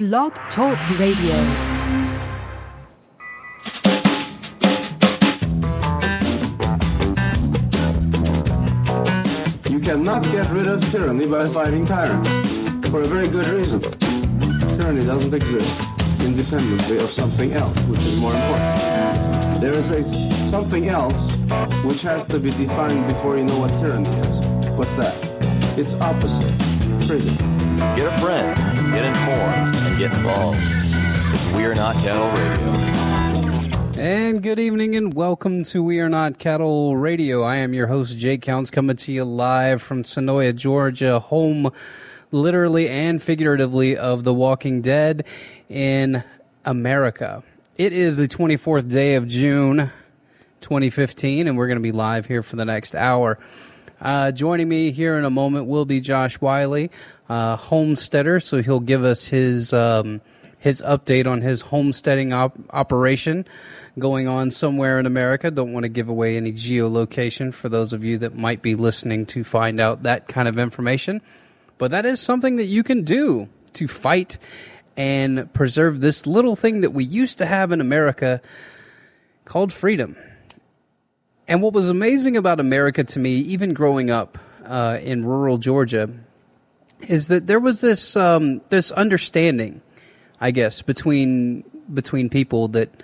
Blog Talk Radio. You cannot get rid of tyranny by fighting tyrants, for a very good reason. Tyranny doesn't exist independently of something else, which is more important. There is a something else which has to be defined before you know what tyranny is. What's that? It's opposite. Freedom. Get a friend, get informed, and get involved. We're Not Cattle Radio. And good evening and welcome to We Are Not Cattle Radio. I am your host, Jake Counts, coming to you live from Senoia, Georgia, home literally and figuratively of The Walking Dead in America. It is the 24th day of June 2015, and we're going to be live here for the next hour. Uh, joining me here in a moment will be Josh Wiley, uh, homesteader, so he'll give us his um, his update on his homesteading op- operation going on somewhere in America. Don't want to give away any geolocation for those of you that might be listening to find out that kind of information, but that is something that you can do to fight and preserve this little thing that we used to have in America called freedom. And what was amazing about America to me, even growing up uh, in rural Georgia, is that there was this um, this understanding, I guess, between between people that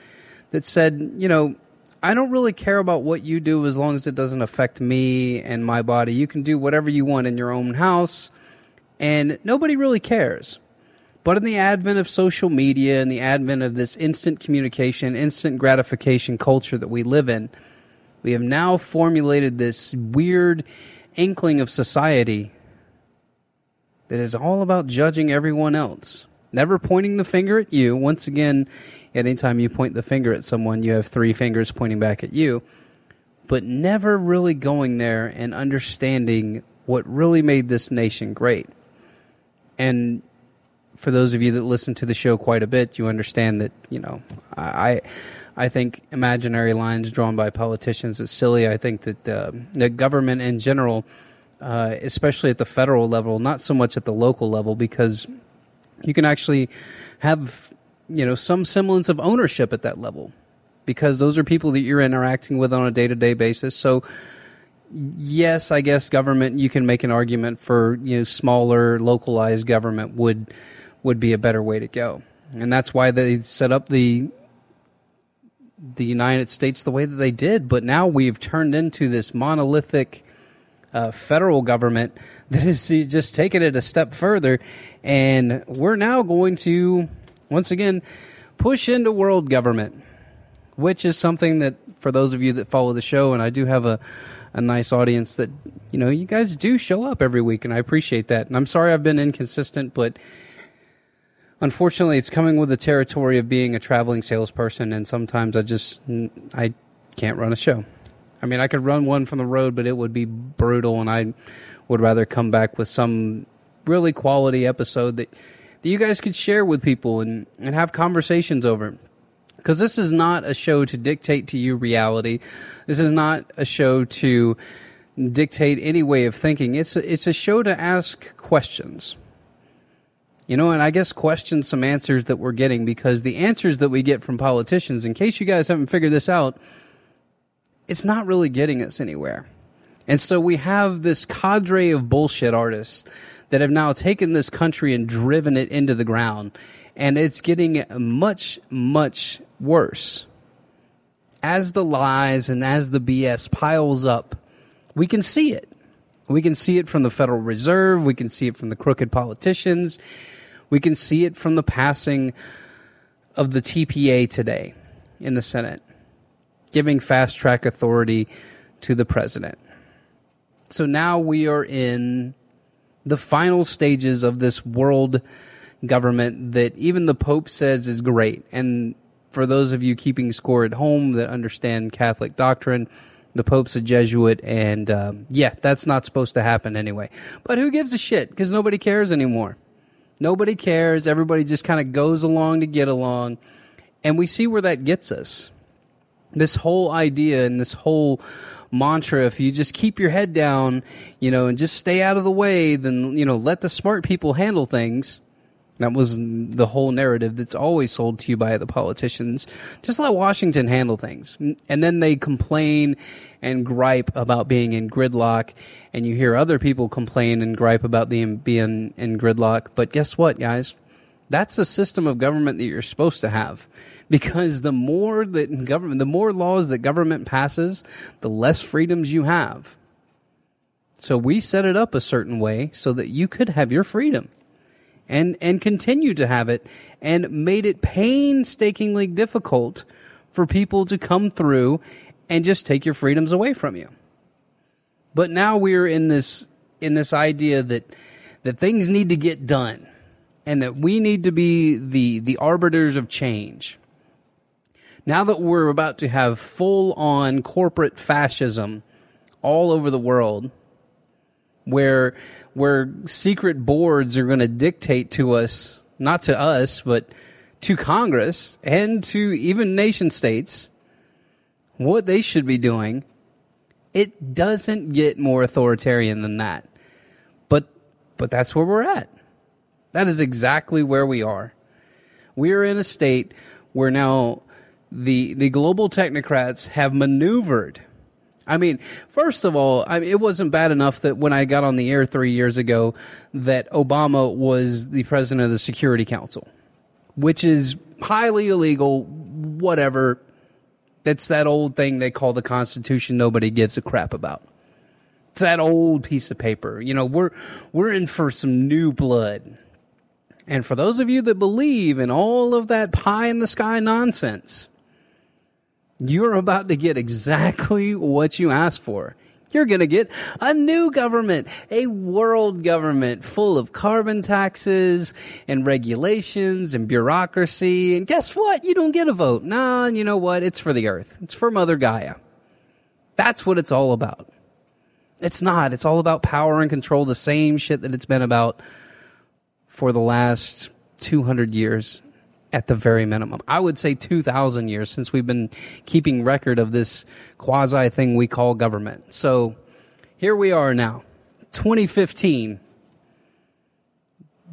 that said, you know, I don't really care about what you do as long as it doesn't affect me and my body. You can do whatever you want in your own house, and nobody really cares. But in the advent of social media and the advent of this instant communication, instant gratification culture that we live in, we have now formulated this weird inkling of society that is all about judging everyone else, never pointing the finger at you. Once again, anytime you point the finger at someone, you have three fingers pointing back at you, but never really going there and understanding what really made this nation great. And for those of you that listen to the show quite a bit, you understand that, you know, I I think imaginary lines drawn by politicians is silly. I think that uh, the government in general, uh, especially at the federal level, not so much at the local level, because you can actually have you know some semblance of ownership at that level, because those are people that you're interacting with on a day to day basis. So. Yes, I guess government. You can make an argument for you know smaller, localized government would would be a better way to go, and that's why they set up the the United States the way that they did, but now we've turned into this monolithic uh, federal government that is just taking it a step further, and we're now going to once again push into world government, which is something that for those of you that follow the show, and I do have a a nice audience that you know you guys do show up every week, and I appreciate that. And I'm sorry I've been inconsistent, but unfortunately, it's coming with the territory of being a traveling salesperson, and sometimes I just I can't run a show. I mean, I could run one from the road, but it would be brutal, and I would rather come back with some really quality episode that that you guys could share with people and and have conversations over. Because this is not a show to dictate to you reality. This is not a show to dictate any way of thinking. It's a, it's a show to ask questions you know, and I guess question some answers that we're getting because the answers that we get from politicians, in case you guys haven't figured this out, it's not really getting us anywhere. And so we have this cadre of bullshit artists that have now taken this country and driven it into the ground. And it's getting much, much worse. As the lies and as the BS piles up, we can see it. We can see it from the Federal Reserve. We can see it from the crooked politicians. We can see it from the passing of the TPA today in the Senate, giving fast track authority to the president. So now we are in the final stages of this world government that even the Pope says is great. And for those of you keeping score at home that understand Catholic doctrine, the Pope's a Jesuit, and um, yeah, that's not supposed to happen anyway. But who gives a shit? Because nobody cares anymore. Nobody cares. Everybody just kind of goes along to get along. And we see where that gets us. This whole idea and this whole mantra if you just keep your head down, you know, and just stay out of the way, then, you know, let the smart people handle things. That was the whole narrative that's always sold to you by the politicians. Just let Washington handle things. And then they complain and gripe about being in gridlock. And you hear other people complain and gripe about being, being in gridlock. But guess what, guys? That's the system of government that you're supposed to have. Because the more that government, the more laws that government passes, the less freedoms you have. So we set it up a certain way so that you could have your freedom and and continue to have it and made it painstakingly difficult for people to come through and just take your freedoms away from you. But now we're in this in this idea that that things need to get done and that we need to be the the arbiters of change. Now that we're about to have full on corporate fascism all over the world where where secret boards are going to dictate to us, not to us, but to Congress and to even nation states what they should be doing. It doesn't get more authoritarian than that. But but that's where we're at. That is exactly where we are. We are in a state where now the the global technocrats have maneuvered I mean, first of all, I mean, it wasn't bad enough that when I got on the air three years ago, that Obama was the president of the Security Council, which is highly illegal. Whatever. That's that old thing they call the Constitution. Nobody gives a crap about. It's that old piece of paper. You know, we're we're in for some new blood. And for those of you that believe in all of that pie in the sky nonsense, you're about to get exactly what you asked for. You're going to get a new government, a world government full of carbon taxes and regulations and bureaucracy. And guess what? You don't get a vote. Nah, you know what? It's for the earth. It's for Mother Gaia. That's what it's all about. It's not. It's all about power and control, the same shit that it's been about for the last 200 years at the very minimum. I would say 2,000 years since we've been keeping record of this quasi thing we call government. So here we are now, 2015,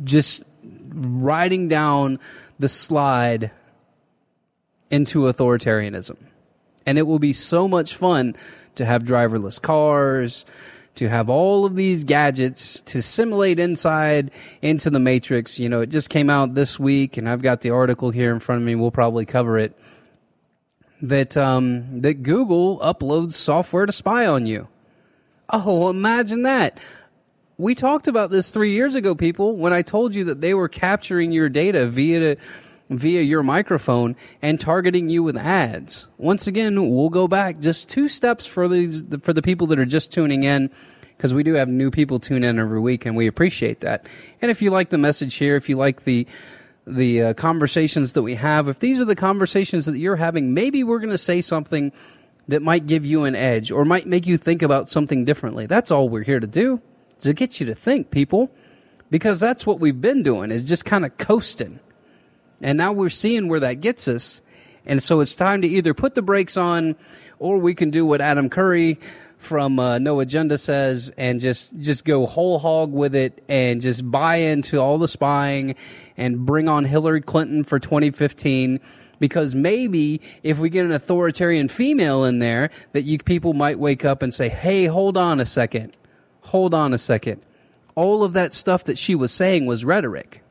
just riding down the slide into authoritarianism. And it will be so much fun to have driverless cars, to have all of these gadgets to simulate inside into the matrix. You know, it just came out this week and I've got the article here in front of me. We'll probably cover it that, um, that Google uploads software to spy on you. Oh, imagine that. We talked about this three years ago, people, when I told you that they were capturing your data via via your microphone and targeting you with ads. Once again, we'll go back just two steps for these for the people that are just tuning in because we do have new people tune in every week and we appreciate that. And if you like the message here, if you like the the uh, conversations that we have, if these are the conversations that you're having, maybe we're going to say something that might give you an edge or might make you think about something differently. That's all we're here to do, to get you to think, people. Because that's what we've been doing is just kind of coasting. And now we're seeing where that gets us. And so it's time to either put the brakes on or we can do what Adam Curry from uh, No Agenda says and just just go whole hog with it and just buy into all the spying and bring on Hillary Clinton for 2015 because maybe if we get an authoritarian female in there that you people might wake up and say, "Hey, hold on a second. Hold on a second. All of that stuff that she was saying was rhetoric."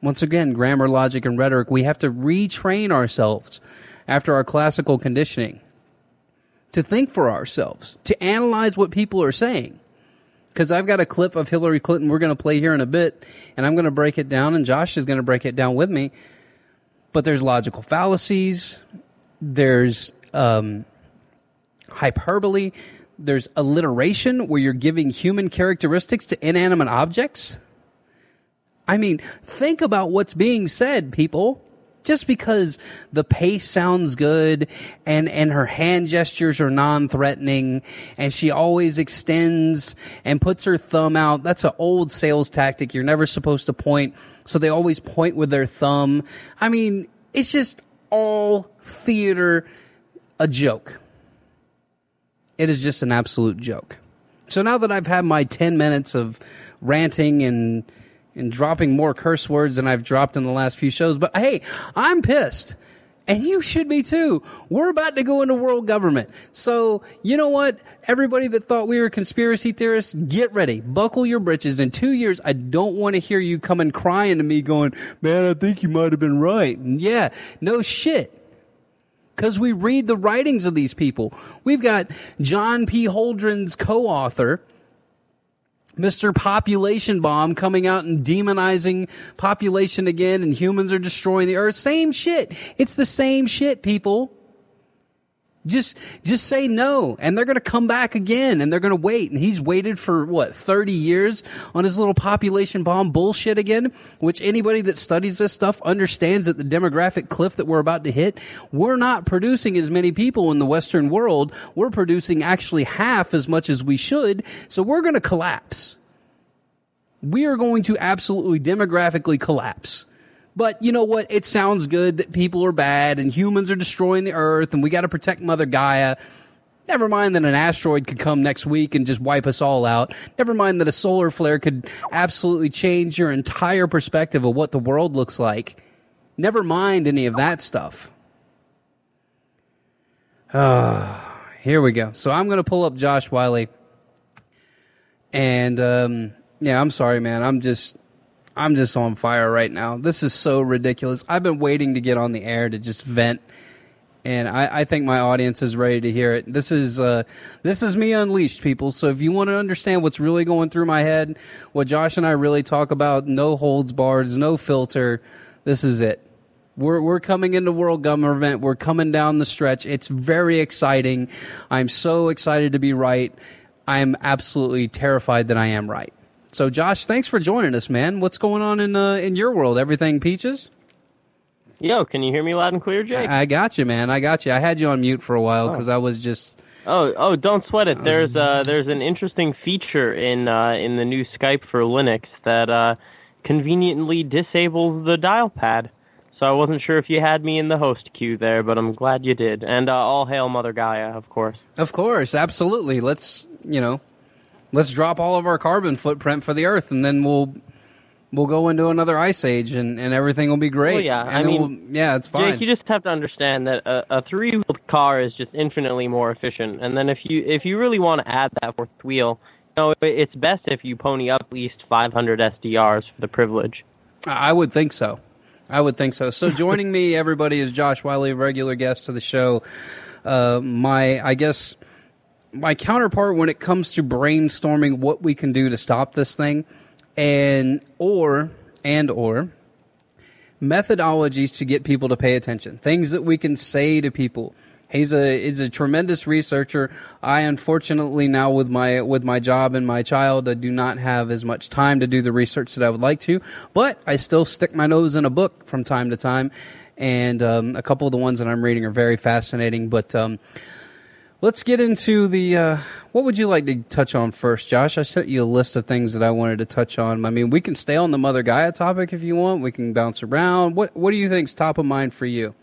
Once again, grammar, logic, and rhetoric, we have to retrain ourselves after our classical conditioning to think for ourselves, to analyze what people are saying. Because I've got a clip of Hillary Clinton we're going to play here in a bit, and I'm going to break it down, and Josh is going to break it down with me. But there's logical fallacies, there's um, hyperbole, there's alliteration where you're giving human characteristics to inanimate objects. I mean, think about what's being said, people. Just because the pace sounds good and, and her hand gestures are non-threatening and she always extends and puts her thumb out. That's an old sales tactic. You're never supposed to point. So they always point with their thumb. I mean, it's just all theater, a joke. It is just an absolute joke. So now that I've had my 10 minutes of ranting and and dropping more curse words than I've dropped in the last few shows. But hey, I'm pissed. And you should be too. We're about to go into world government. So, you know what? Everybody that thought we were conspiracy theorists, get ready. Buckle your britches. In two years, I don't want to hear you coming crying to me going, man, I think you might have been right. Yeah, no shit because we read the writings of these people. We've got John P. Holdren's co-author, Mr. Population Bomb coming out and demonizing population again and humans are destroying the earth. Same shit. It's the same shit, people. Just, just say no. And they're going to come back again and they're going to wait. And he's waited for what, 30 years on his little population bomb bullshit again, which anybody that studies this stuff understands that the demographic cliff that we're about to hit, we're not producing as many people in the Western world. We're producing actually half as much as we should. So we're going to collapse. We are going to absolutely demographically collapse. But you know what? It sounds good that people are bad and humans are destroying the earth and we got to protect Mother Gaia. Never mind that an asteroid could come next week and just wipe us all out. Never mind that a solar flare could absolutely change your entire perspective of what the world looks like. Never mind any of that stuff. Ah, here we go. So I'm going to pull up Josh Wiley. And um, yeah, I'm sorry, man. I'm just I'm just on fire right now. This is so ridiculous. I've been waiting to get on the air to just vent, and I, I think my audience is ready to hear it. This is uh, this is me unleashed, people. So if you want to understand what's really going through my head, what Josh and I really talk about, no holds barred, no filter. This is it. We're, we're coming into world government. We're coming down the stretch. It's very exciting. I'm so excited to be right. I'm absolutely terrified that I am right. So, Josh, thanks for joining us, man. What's going on in uh, in your world? Everything peaches? Yo, can you hear me loud and clear, Jake? I, I got you, man. I got you. I had you on mute for a while because oh. I was just. Oh, oh! Don't sweat it. There's uh, there's an interesting feature in uh, in the new Skype for Linux that uh, conveniently disables the dial pad. So I wasn't sure if you had me in the host queue there, but I'm glad you did. And uh, all hail Mother Gaia, of course. Of course, absolutely. Let's you know let's drop all of our carbon footprint for the Earth, and then we'll we'll go into another ice age, and, and everything will be great. Well, yeah, and I mean, we'll, yeah, it's fine. Jake, you just have to understand that a, a three wheeled car is just infinitely more efficient. And then if you if you really want to add that fourth wheel, you know, it's best if you pony up at least 500 SDRs for the privilege. I would think so. I would think so. So joining me, everybody, is Josh Wiley, regular guest to the show. Uh, my, I guess my counterpart when it comes to brainstorming what we can do to stop this thing and or and or methodologies to get people to pay attention. Things that we can say to people. He's a he's a tremendous researcher. I unfortunately now with my with my job and my child i do not have as much time to do the research that i would like to but i still stick my nose in a book from time to time. And um, a couple of the ones that i'm reading are very fascinating but um, Let's get into the. Uh, what would you like to touch on first, Josh? I sent you a list of things that I wanted to touch on. I mean, we can stay on the Mother Gaia topic if you want. We can bounce around. What What do you think's top of mind for you?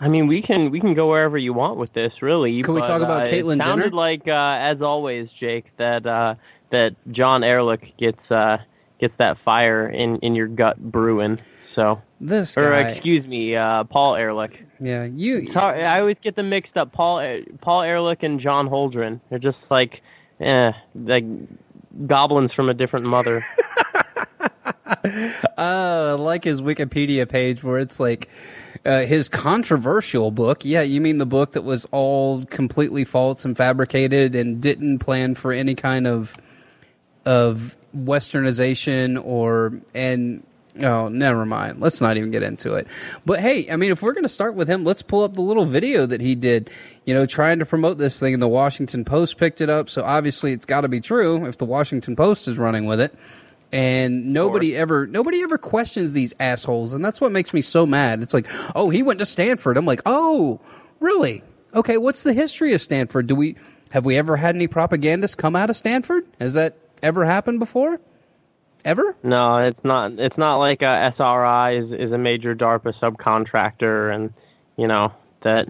I mean, we can we can go wherever you want with this, really. Can but, we talk about uh, Caitlyn it sounded Jenner? like, uh, as always, Jake, that uh, that John Ehrlich gets uh, gets that fire in in your gut brewing. So this or excuse me, uh, Paul Ehrlich. Yeah, you. I always get them mixed up. Paul Paul Ehrlich and John Holdren. They're just like, eh, like goblins from a different mother. uh, like his Wikipedia page where it's like uh, his controversial book. Yeah, you mean the book that was all completely false and fabricated and didn't plan for any kind of of westernization or and Oh, never mind. Let's not even get into it. But hey, I mean, if we're going to start with him, let's pull up the little video that he did, you know, trying to promote this thing. And the Washington Post picked it up. So obviously it's got to be true if the Washington Post is running with it. And nobody ever, nobody ever questions these assholes. And that's what makes me so mad. It's like, oh, he went to Stanford. I'm like, oh, really? Okay. What's the history of Stanford? Do we, have we ever had any propagandists come out of Stanford? Has that ever happened before? Ever? No, it's not. It's not like a SRI is, is a major DARPA subcontractor, and you know that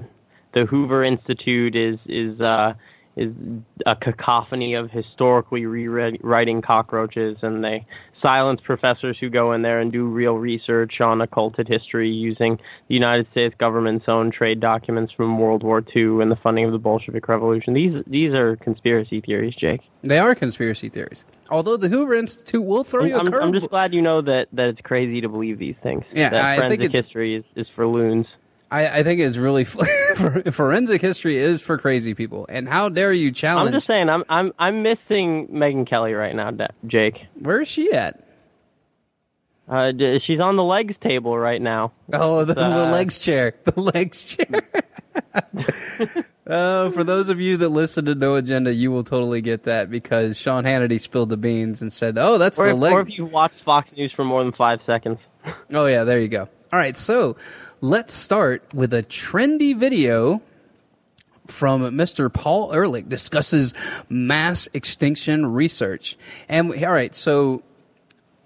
the Hoover Institute is is uh, is a cacophony of historically rewriting cockroaches, and they silence professors who go in there and do real research on occulted history using the United States government's own trade documents from World War II and the funding of the Bolshevik Revolution. These these are conspiracy theories, Jake. They are conspiracy theories. Although the Hoover Institute will throw you a I'm, curve. I'm just glad you know that, that it's crazy to believe these things. Yeah, that I forensic history is, is for loons. I, I think it's really for, forensic history is for crazy people. And how dare you challenge? I'm just saying, I'm I'm I'm missing Megyn Kelly right now, Jake. Where is she at? Uh, she's on the legs table right now. Oh, the, the Uh, legs chair. The legs chair. uh, for those of you that listen to No Agenda, you will totally get that because Sean Hannity spilled the beans and said, "Oh, that's Or the if, leg." or if you watch Fox News for more than five seconds. Oh yeah, there you go. All right, so let's start with a trendy video from Mr. Paul Ehrlich discusses mass extinction research. And all right, so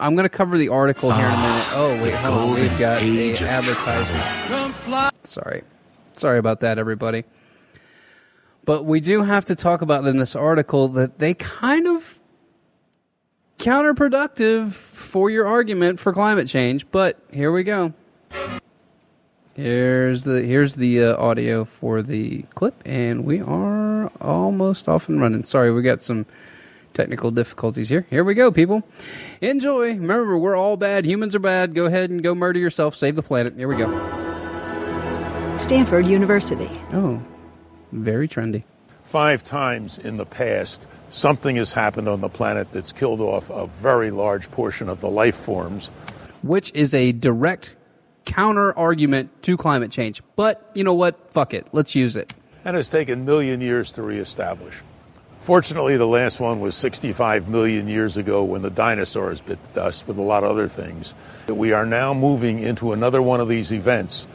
I'm going to cover the article here in a minute. Oh wait, hold on, we've got a advertisement. Sorry, sorry about that, everybody. But we do have to talk about in this article that they kind of counterproductive for your argument for climate change. But here we go. Here's the here's the uh, audio for the clip, and we are almost off and running. Sorry, we got some technical difficulties here. Here we go, people. Enjoy. Remember, we're all bad. Humans are bad. Go ahead and go murder yourself. Save the planet. Here we go. Stanford University. Oh, very trendy. Five times in the past, something has happened on the planet that's killed off a very large portion of the life forms. Which is a direct counter argument to climate change. But you know what? Fuck it. Let's use it. and it's taken million years to reestablish. Fortunately, the last one was 65 million years ago when the dinosaurs bit the dust with a lot of other things. We are now moving into another one of these events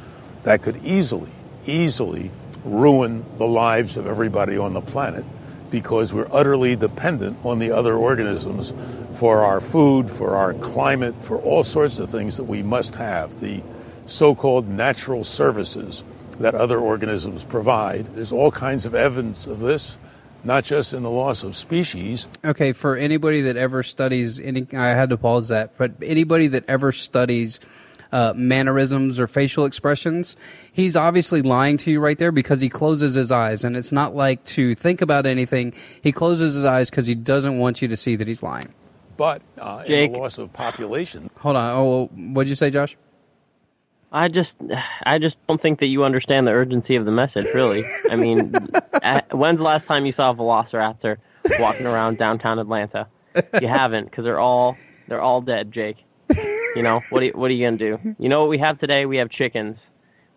that could easily, easily ruin the lives of everybody on the planet because we're utterly dependent on the other organisms for our food, for our climate, for all sorts of things that we must have. The so called natural services that other organisms provide. There's all kinds of evidence of this, not just in the loss of species, Okay, for anybody that ever studies any, I had to pause that. But anybody that ever studies uh, mannerisms or facial expressions, he's obviously lying to you right there because he closes his eyes, and it's not like to think about anything. He closes his eyes because he doesn't want you to see that he's lying. but uh, in the loss of population, Hold on. Oh, what'd you say, Josh? I just, I just don't think that you understand the urgency of the message. Really, I mean, at, when's the last time you saw a Velociraptor walking around downtown Atlanta? You haven't, because they're all, they're all dead, Jake. You know what? Are you, what are you gonna do? You know what we have today? We have chickens.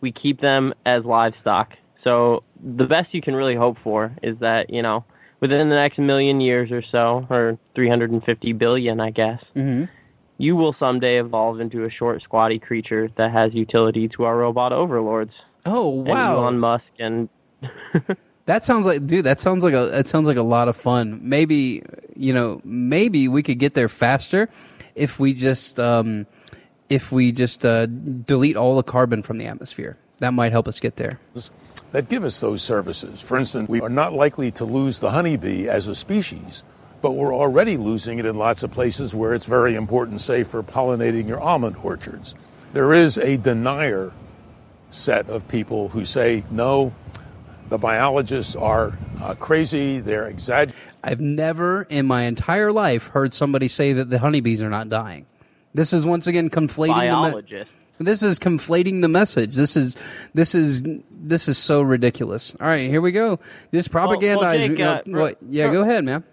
We keep them as livestock. So the best you can really hope for is that you know within the next million years or so, or 350 billion, I guess, mm-hmm. You will someday evolve into a short, squatty creature that has utility to our robot overlords. Oh, And wow. Elon Musk and That sounds like, dude. That sounds like a. That sounds like a lot of fun. Maybe you know. Maybe we could get there faster if we just um, if we just uh, delete all the carbon from the atmosphere. That might help us get there. that give us those services. For instance, we are not likely to lose the honeybee as a species, but we're already losing it in lots of places where it's very important, say, for pollinating your almond orchards. There is a denier set of people who say, no, the biologists are uh, crazy, they're exaggerating. I've never in my entire life heard somebody say that the honeybees are not dying. This is once again conflating the me- This is conflating the message. This is this is this is so ridiculous. All right, here we go. This propagandize. Jake, you know, uh, what- yeah, go ahead, man.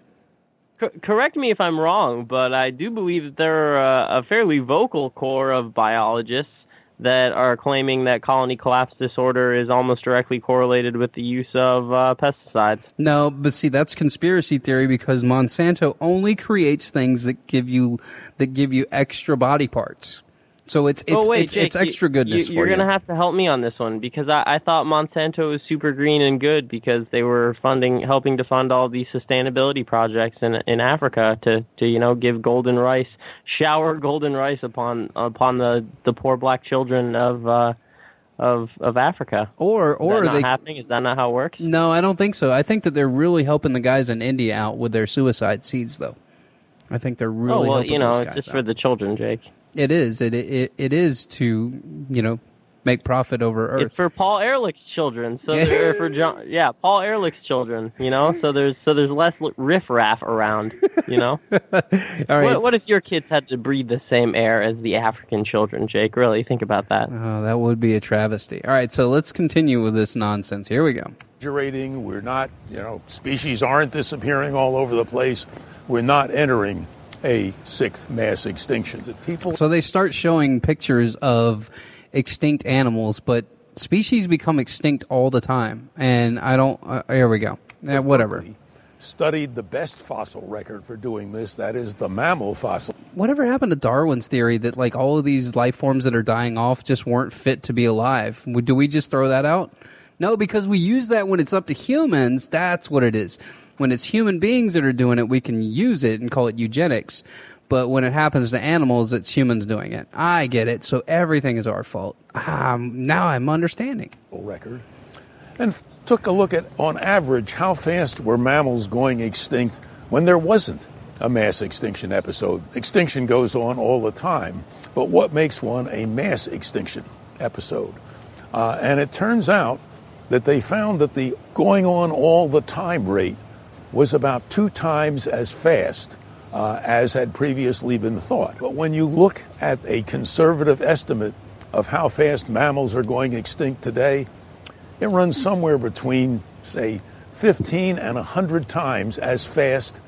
Co- correct me if I'm wrong, but I do believe that there are a, a fairly vocal core of biologists that are claiming that colony collapse disorder is almost directly correlated with the use of uh, pesticides. No, but see, that's conspiracy theory because Monsanto only creates things that give you that give you extra body parts. So it's it's oh, wait, it's, Jake, it's extra goodness You, you're you. gonna have to help me on this one because I, I thought Monsanto was super green and good because they were funding, helping to fund all these sustainability projects in in Africa to to you know give golden rice, shower golden rice upon upon the the poor black children of uh, of of Africa. Or Is or that not they happening? Is that not how it works? No, I don't think so. I think that they're really helping the guys in India out with their suicide seeds, though. I think they're really oh well, helping you know, just out. for the children, Jake. It is. It, it it is to you know make profit over Earth. It's for Paul Ehrlich's children. So they're for John. Yeah, Paul Ehrlich's children. You know, so there's so there's less riffraff around. You know, All right. what, what if your kids had to breathe the same air as the African children, Jake? Really, think about that. Oh, that would be a travesty. All right, so let's continue with this nonsense. Here we go. exaggerating. We're not, you know, species aren't disappearing all over the place. We're not entering a sixth mass extinction. People So they start showing pictures of extinct animals, but species become extinct all the time. And I don't. Uh, here we go. Yeah, whatever. studied the best fossil record for doing this. That is the mammal fossil. Whatever happened to Darwin's theory that like all of these life forms that are dying off just weren't fit to be alive? Do we just throw that out? No, because we use that when it's up to humans. That's what it is. When it's human beings that are doing it, we can use it and call it eugenics. But when it happens to animals, it's humans doing it. I get it. So everything is our fault. Um, now I'm understanding. record and f- took a look at, on average, how fast were mammals going extinct when there wasn't a mass extinction episode. Extinction goes on all the time, but what makes one a mass extinction episode? Uh, and it turns out that they found that the going on all the time rate was about two times as fast uh, as had previously been thought. But when you look at a conservative estimate of how fast mammals are going extinct today, it runs somewhere between, say, 15 and 100 times as fast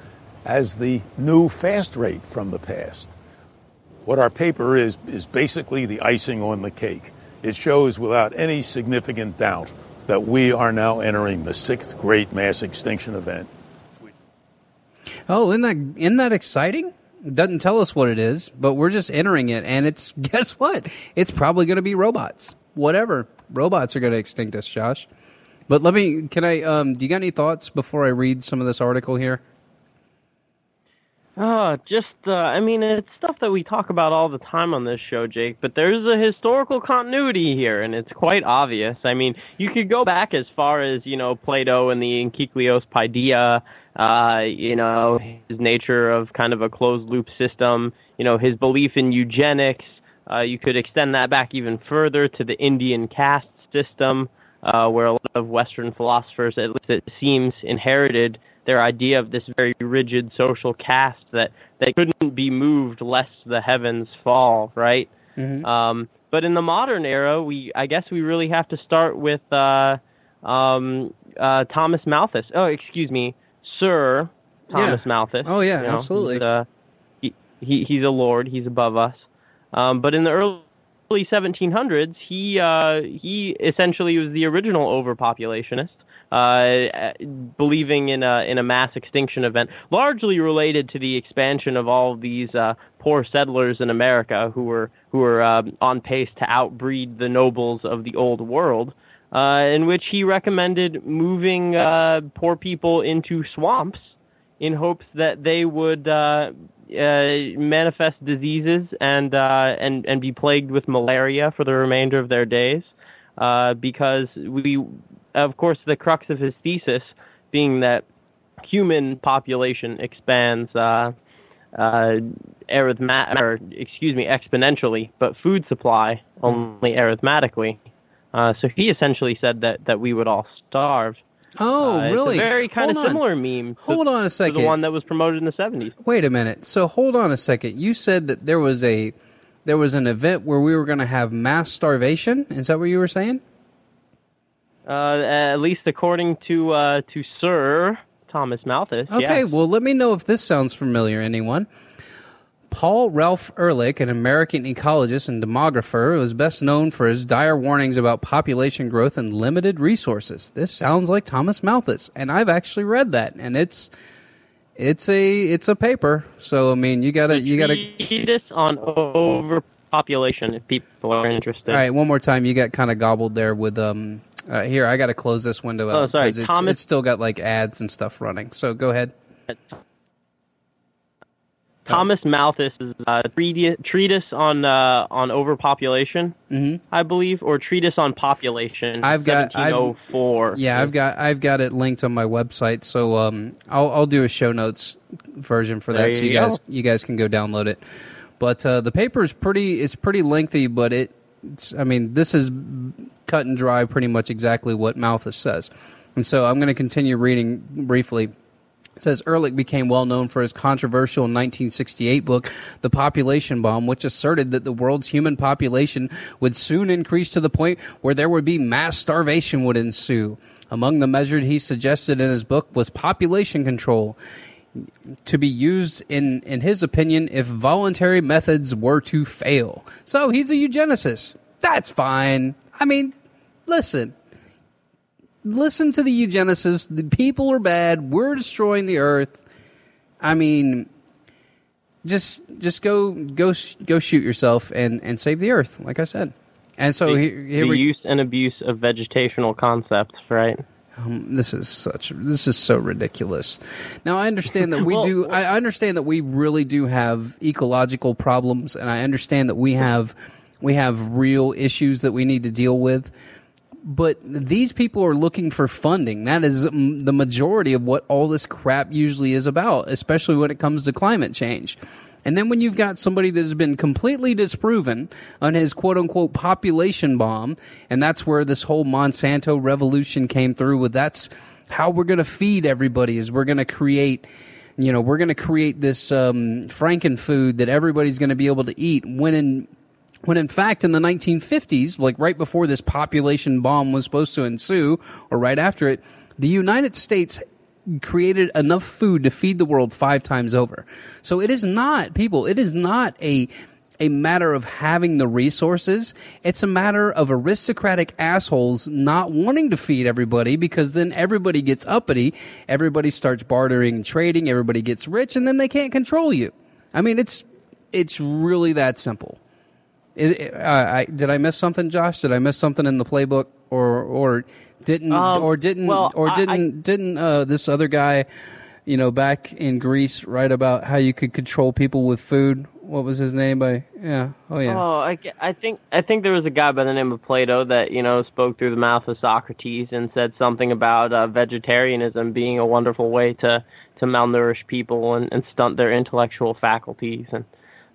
as the new fast rate from the past. What our paper is, is basically the icing on the cake. It shows without any significant doubt that we are now entering the sixth great mass extinction event. Oh, isn't that isn't that exciting? It doesn't tell us what it is, but we're just entering it, and it's guess what? It's probably going to be robots. Whatever, robots are going to extinct us, Josh. But let me. Can I? Um, do you got any thoughts before I read some of this article here? Oh, just uh, I mean, it's stuff that we talk about all the time on this show, Jake. But there's a historical continuity here, and it's quite obvious. I mean, you could go back as far as you know Plato and the Enkyklios Paideia. Uh, you know his nature of kind of a closed loop system. You know his belief in eugenics. Uh, you could extend that back even further to the Indian caste system, uh, where a lot of Western philosophers, at least it seems, inherited their idea of this very rigid social caste that they couldn't be moved lest the heavens fall, right? Um, but in the modern era, we I guess we really have to start with uh, um, uh, Thomas Malthus. Oh, excuse me, Sir Thomas Yeah. Malthus. Oh, yeah, You know, absolutely. He's, uh, he, he he's a lord. He's above us. Um, but in the early 1700s, he uh, he essentially was the original overpopulationist, uh, believing in a in a mass extinction event, largely related to the expansion of all of these uh, poor settlers in America who were who were um, on pace to outbreed the nobles of the old world. Uh, in which he recommended moving uh, poor people into swamps in hopes that they would uh, uh, manifest diseases and uh, and and be plagued with malaria for the remainder of their days, uh, because we, of course, the crux of his thesis being that human population expands uh, uh, or excuse me exponentially, but food supply only arithmetically. Uh, so he essentially said that that we would all starve. Oh, Uh, really? Very kind Hold of on. similar meme. to- Hold on a second. the one that was promoted in the 70s. Wait a minute. So hold on a second. You said that there was a there was an event where we were going to have mass starvation. Is that what you were saying? Uh, at least according to uh, to Sir Thomas Malthus. Okay, well, let me know if this sounds familiar, anyone. Paul Ralph Ehrlich, an American ecologist and demographer, was best known for his dire warnings about population growth and limited resources. This sounds like Thomas Malthus, and I've actually read that, and it's it's a it's a paper. So I mean, you gotta you gotta. treatise on overpopulation if people are interested. All right, one more time. You got kind of gobbled there with um. Uh, here, I got to close this window Oh, out sorry, it's, Thomas- it's still got like ads and stuff running. So go ahead. Thomas Malthus' uh, treatise, treatise on uh, on overpopulation, mm-hmm. I believe, or treatise on population. I've got- I've- 1704. Yeah, I've got I've got it linked on my website, so um, I'll I'll do a show notes version for that, There so you you guys you guys can go download it. But uh, the paper is pretty it's pretty lengthy, but it I mean this is cut and dry, pretty much exactly what Malthus says, and so I'm going to continue reading briefly. It says Ehrlich became well known for his controversial 1968 book, The Population Bomb, which asserted that the world's human population would soon increase to the point where there would be mass starvation would ensue. Among the measures he suggested in his book was population control to be used in in his opinion if voluntary methods were to fail. So he's a eugenicist. That's fine. I mean, listen. Listen to the eugenicists. The people are bad. We're destroying the earth. I mean, just just go go go shoot yourself and and save the earth, like I said. And so the, here, here the we use and abuse of vegetational concepts, right? Um, this is such this is so ridiculous. Now I understand that we Well- do I understand that we really do have ecological problems and I understand that we have we have real issues that we need to deal with. But these people are looking for funding. That is mm, the majority of what all this crap usually is about, especially when it comes to climate change. And then when you've got somebody that has been completely disproven on his quote unquote population bomb, and that's where this whole Monsanto revolution came through with that's how we're going to feed everybody is we're going to create you know, we're going to create this um, frankenfood that everybody's going to be able to eat. When in when in fact in the 1950s, like right before this population bomb was supposed to ensue, or right after it, the United States created enough food to feed the world five times over. So it is not, people, it is not a a matter of having the resources. It's a matter of aristocratic assholes not wanting to feed everybody because then everybody gets uppity, everybody starts bartering and trading, everybody gets rich, and then they can't control you. I mean, it's it's really that simple. Is- uh, I, did I miss something, Josh? Did I miss something in the playbook, or or didn't Um, or didn't well, or didn't didn't uh, this other guy, you know, back in Greece, write about how you could control people with food? What was his name? By yeah, oh yeah, Oh, I, I think I think there was a guy by the name of Plato that you know spoke through the mouth of Socrates and said something about uh, vegetarianism being a wonderful way to to malnourish people and, and stunt their intellectual faculties and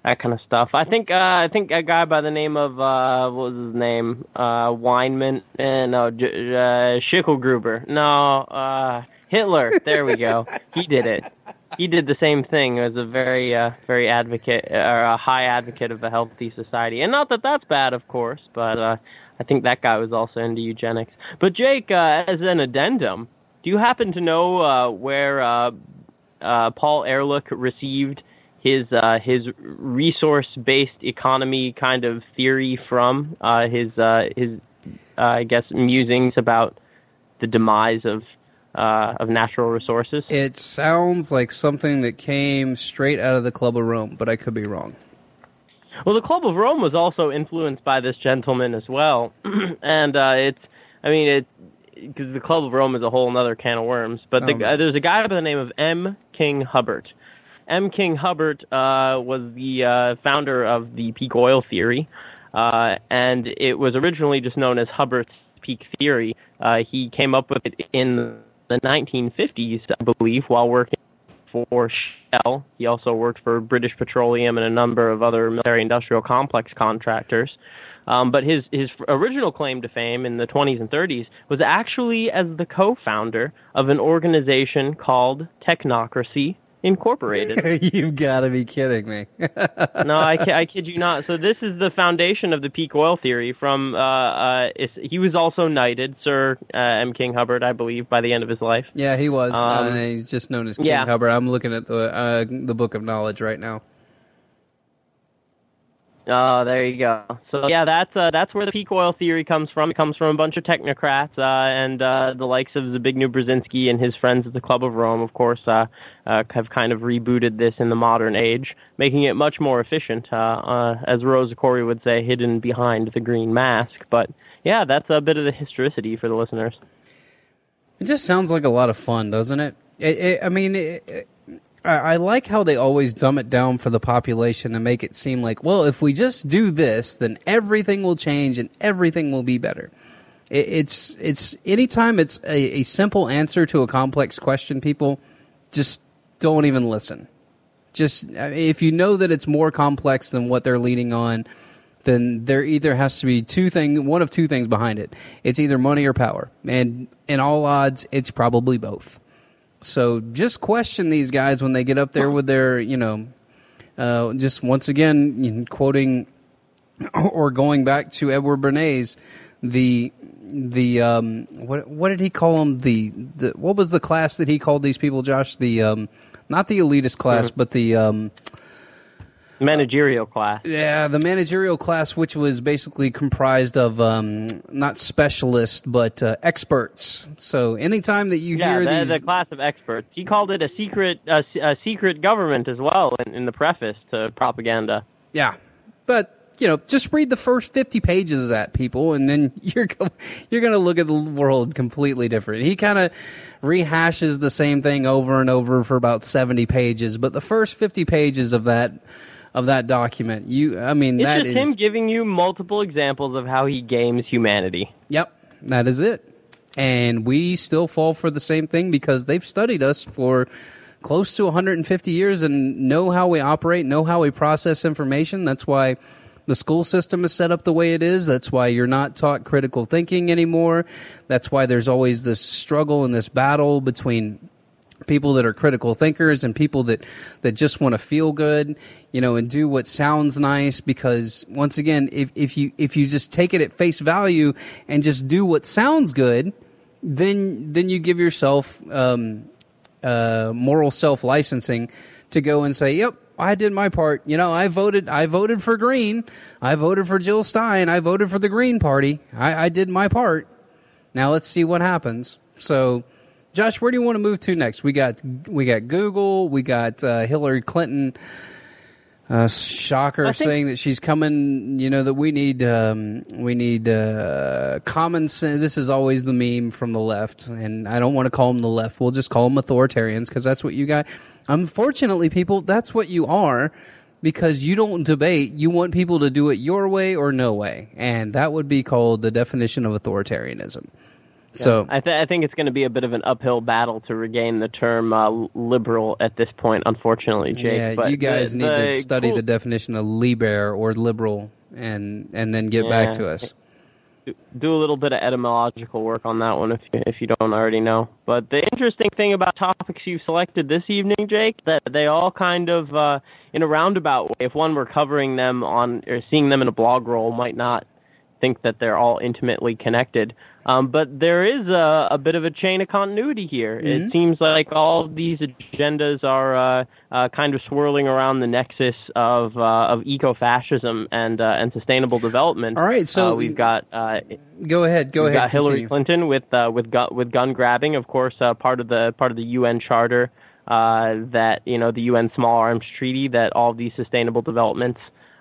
that kind of stuff. I think uh, I think a guy by the name of uh, what was his name uh, Weinman and J- uh, Schickelgruber. No, uh, Hitler. There we go. he did it he did the same thing He was a very uh, very advocate or a high advocate of a healthy society and not that that's bad of course but uh, i think that guy was also into eugenics but jake uh, as an addendum do you happen to know uh, where uh, uh, paul ehrlich received his uh, his resource based economy kind of theory from uh, his uh, his uh, i guess musings about the demise of uh, of natural resources it sounds like something that came straight out of the Club of Rome, but I could be wrong. Well, the Club of Rome was also influenced by this gentleman as well, and uh, it's, I mean, it because the Club of Rome is a whole other can of worms. But the, Um. uh, there's a guy by the name of M. King Hubbert. M. King Hubbert uh, was the uh, founder of the peak oil theory, uh, and it was originally just known as Hubbert's peak theory. Uh, he came up with it in the 1950s, I believe, while working for Shell. He also worked for British Petroleum and a number of other military industrial complex contractors. Um, but his his original claim to fame in the 20s and 30s was actually as the co-founder of an organization called Technocracy Incorporated. You've got to be kidding me. no, I, I kid you not. So this is the foundation of the peak oil theory. From uh, uh, he was also knighted, Sir uh, M. King Hubbert, I believe, by the end of his life. yeah, he was. Um, he's just known as King yeah. Hubbert. I'm looking at the uh, the Book of Knowledge right now. Oh, there you go. So yeah, that's uh, that's where the peak oil theory comes from. It comes from a bunch of technocrats uh, and uh, the likes of Zbigniew Brzezinski and his friends at the Club of Rome. Of course, uh, uh, have kind of rebooted this in the modern age, making it much more efficient. Uh, as Rosa Koire would say, hidden behind the green mask. But yeah, that's a bit of the historicity for the listeners. It just sounds like a lot of fun, doesn't it? it, it I mean, it, I, I like how they always dumb it down for the population and make it seem like, well, if we just do this, then everything will change and everything will be better. It, it's it's anytime it's a, a simple answer to a complex question, people just don't even listen. Just uh, if you know that it's more complex than what they're leading on, then there either has to be two thing, one of two things behind it. It's either money or power, and in all odds, it's probably both. So just question these guys when they get up there with their, you know, uh, just once again you know, quoting or going back to Edward Bernays, the the um, what what did he call them? The the what was the class that he called these people, Josh? The um, not the elitist class, but the um, managerial class. Yeah, the managerial class, which was basically comprised of um, not specialists but uh, experts. So anytime that you yeah, hear the, these, the class of experts. He called it a secret, a, a secret government as well in, in the preface to propaganda. yeah, but you know, just read the first fifty pages of that, people, and then you're go- you're going to look at the world completely different. He kind of rehashes the same thing over and over for about seventy pages, but the first fifty pages of that of that document, you, I mean, It's that just is him giving you multiple examples of how he games humanity. Yep, that is it. And we still fall for the same thing because they've studied us for close to 150 years and know how we operate, know how we process information. That's why the school system is set up the way it is. That's why you're not taught critical thinking anymore. That's why there's always this struggle and this battle between people that are critical thinkers and people that that just want to feel good, you know, and do what sounds nice because once again, if if you if you just take it at face value and just do what sounds good, then then you give yourself um, uh, moral self licensing to go and say, "Yep, I did my part. You know, I voted. I voted for Green. I voted for Jill Stein. I voted for the Green Party. I, I did my part. Now let's see what happens." So, Josh, where do you want to move to next? We got we got Google. We got uh, Hillary Clinton. Uh, shocker think- saying that she's coming. You know that we need um, we need uh, common sense. This is always the meme from the left, and I don't want to call them the left. We'll just call them authoritarians because that's what you got. Unfortunately, people, that's what you are because you don't debate. You want people to do it your way or no way, and that would be called the definition of authoritarianism. So I, th- I think it's going to be a bit of an uphill battle to regain the term uh, liberal at this point, unfortunately, Jake. yeah, but you guys the- need the to study cool- the definition of liber or liberal, and and then get back to us. do a little bit of etymological work on that one if you, if you don't already know. But the interesting thing about topics you've selected this evening, Jake, that they all kind of uh, in a roundabout way. If one were covering them on or seeing them in a blog roll, might not think that they're all intimately connected. Um, but there is a, a bit of a chain of continuity here. It seems like all of these agendas are uh, uh, kind of swirling around the nexus of uh, of eco-fascism and uh, and sustainable development. All right, so- uh, we've got uh, Go ahead. Go We've ahead. got Hillary. Clinton with uh, with gun, with gun grabbing, of course, uh, part of the part of the UN Charter uh, that you know the UN Small Arms Treaty that all of these sustainable developments,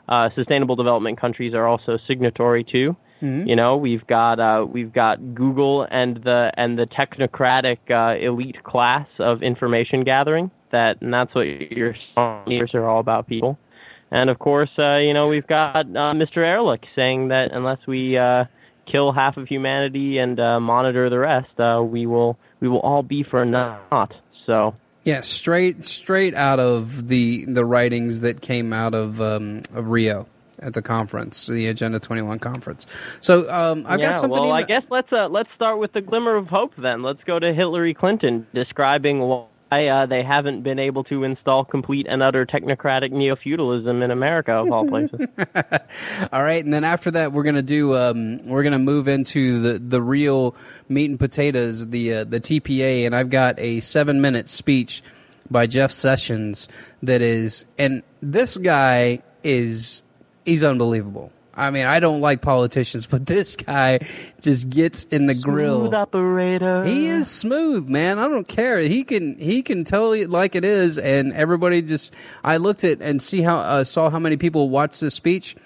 uh, sustainable development countries are also signatory to. Mm-hmm. You know, we've got uh, we've got Google and the and the technocratic uh, elite class of information gathering. That and that's what your years are all about, people. And of course, uh, you know, we've got uh, Mr. Ehrlich saying that unless we uh, kill half of humanity and uh, monitor the rest, uh, we will we will all be for naught. So Yeah, straight straight out of the the writings that came out of um, of Rio at the conference, the Agenda Twenty One conference. So um, I've yeah, got something. well, ema- I guess let's uh, let's start with the glimmer of hope then. Let's go to Hillary Clinton describing why uh, they haven't been able to install complete and utter technocratic neo feudalism in America of all places. All right, and then after that, we're gonna do. Um, we're gonna move into the the real meat and potatoes, the uh, the TPA, and I've got a seven minute speech by Jeff Sessions that is, and this guy is he's unbelievable. I mean, I don't like politicians, but this guy just gets in the grill. Smooth operator. He is smooth, man. I don't care. He can he can tell it like it is, and everybody just. I looked at and see how uh, saw how many people watched this speech.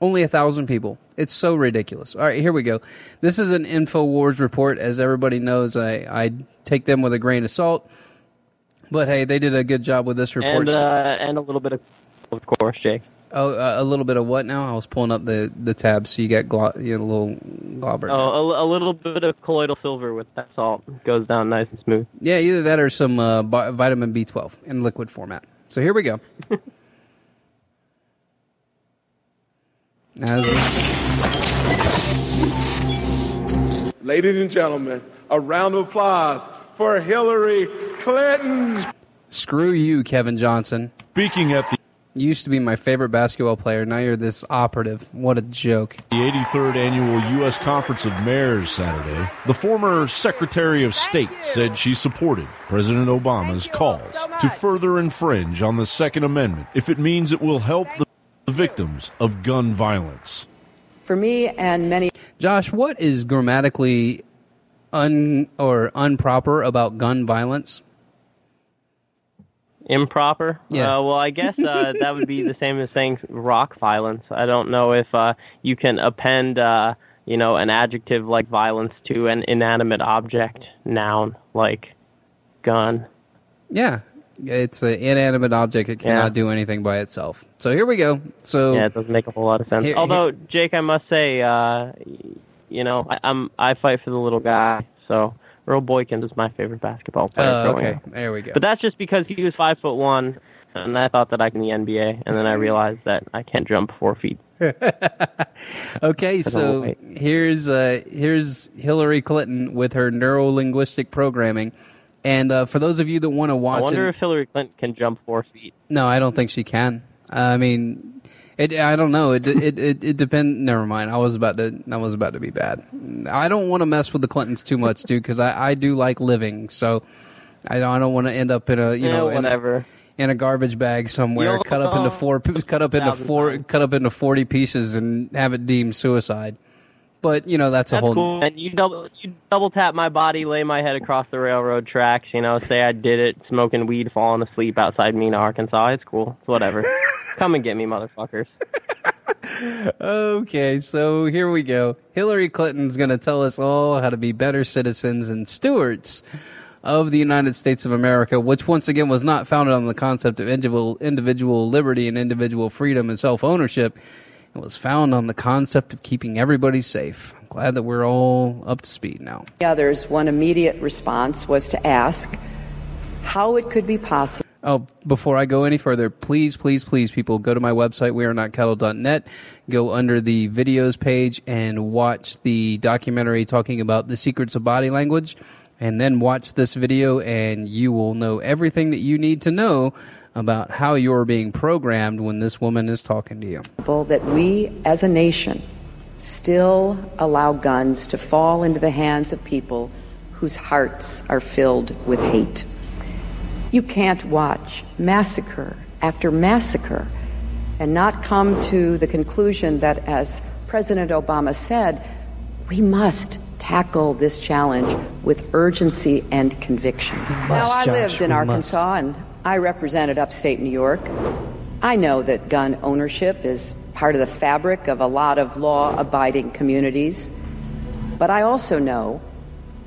Only a thousand people. It's so ridiculous. All right, here we go. This is an Infowars report. As everybody knows, I I take them with a grain of salt. But hey, they did a good job with this report. and uh, and a little bit of, of course, Jake. Oh, uh, a little bit of what now? I was pulling up the the tabs, so you got glo- you know, a little globber. Oh, a, a little bit of colloidal silver with that salt goes down nice and smooth. Yeah, either that or some uh, bi- vitamin B12 in liquid format. So here we go. As Ladies and gentlemen, a round of applause for Hillary Clinton. screw you, Kevin Johnson. Speaking at the You used to be my favorite basketball player. Now you're this operative. What a joke. the 83rd annual U.S. Conference of Mayors Saturday, the former Secretary of State said she supported President Obama's calls to further infringe on the Second Amendment if it means it will help the victims of gun violence. For me and many Josh, what is grammatically un or improper about gun violence? Improper? Yeah. Uh, well, I guess uh, that would be the same as saying rock violence. I don't know if uh, you can append, uh, you know, an adjective like violence to an inanimate object noun like gun. Yeah, it's an inanimate object. It cannot Yeah. do anything by itself. So here we go. So Yeah, it doesn't make a whole lot of sense. Here- Although, Jake, I must say, uh, you know, I, I'm I fight for the little guy. So Earl Boykins is my favorite basketball player. uh, okay, up. there we go. But that's just because he was five foot one, and I thought that I can the NBA, and then I realized that I can't jump four feet. Okay, so here's uh, here's Hillary Clinton with her neuro linguistic programming, and uh, for those of you that want to watch, I wonder it, if Hillary Clinton can jump four feet. no, I don't think she can. I mean, it. I don't know. It it it, it depends. Never mind. I was about to. I was about to be bad. I don't want to mess with the Clintons too much, dude, because I I do like living. So I don't. I don't want to end up in a you Yeah, know in a- in a garbage bag somewhere, You'll cut up into four, cut up into four, cut up into forty pieces, and have it deemed suicide. But you know that's, a whole. cool. And you double you double tap my body, lay my head across the railroad tracks. You know, say I did it, smoking weed, falling asleep outside Mena, Arkansas. It's cool. It's whatever. Come and get me, motherfuckers. Okay, so here we go. Hillary Clinton's going to tell us all how to be better citizens and stewards of the United States of America, which once again was not founded on the concept of individual individual liberty and individual freedom and self ownership. It was found on the concept of keeping everybody safe. I'm glad that we're all up to speed now. The others, one immediate response was to ask how it could be possible Oh, before I go any further, please, please, please, people, go to my website, wearenotcattle.net, go under the videos page and watch the documentary talking about the secrets of body language, and then watch this video, and you will know everything that you need to know about how you're being programmed when this woman is talking to you. that we as a nation still allow guns to fall into the hands of people whose hearts are filled with hate. You can't watch massacre after massacre and not come to the conclusion that, as President Obama said, we must tackle this challenge with urgency and conviction. now, I Josh, lived in we Arkansas and I represented upstate New York. I know that gun ownership is part of the fabric of a lot of law abiding communities, but I also know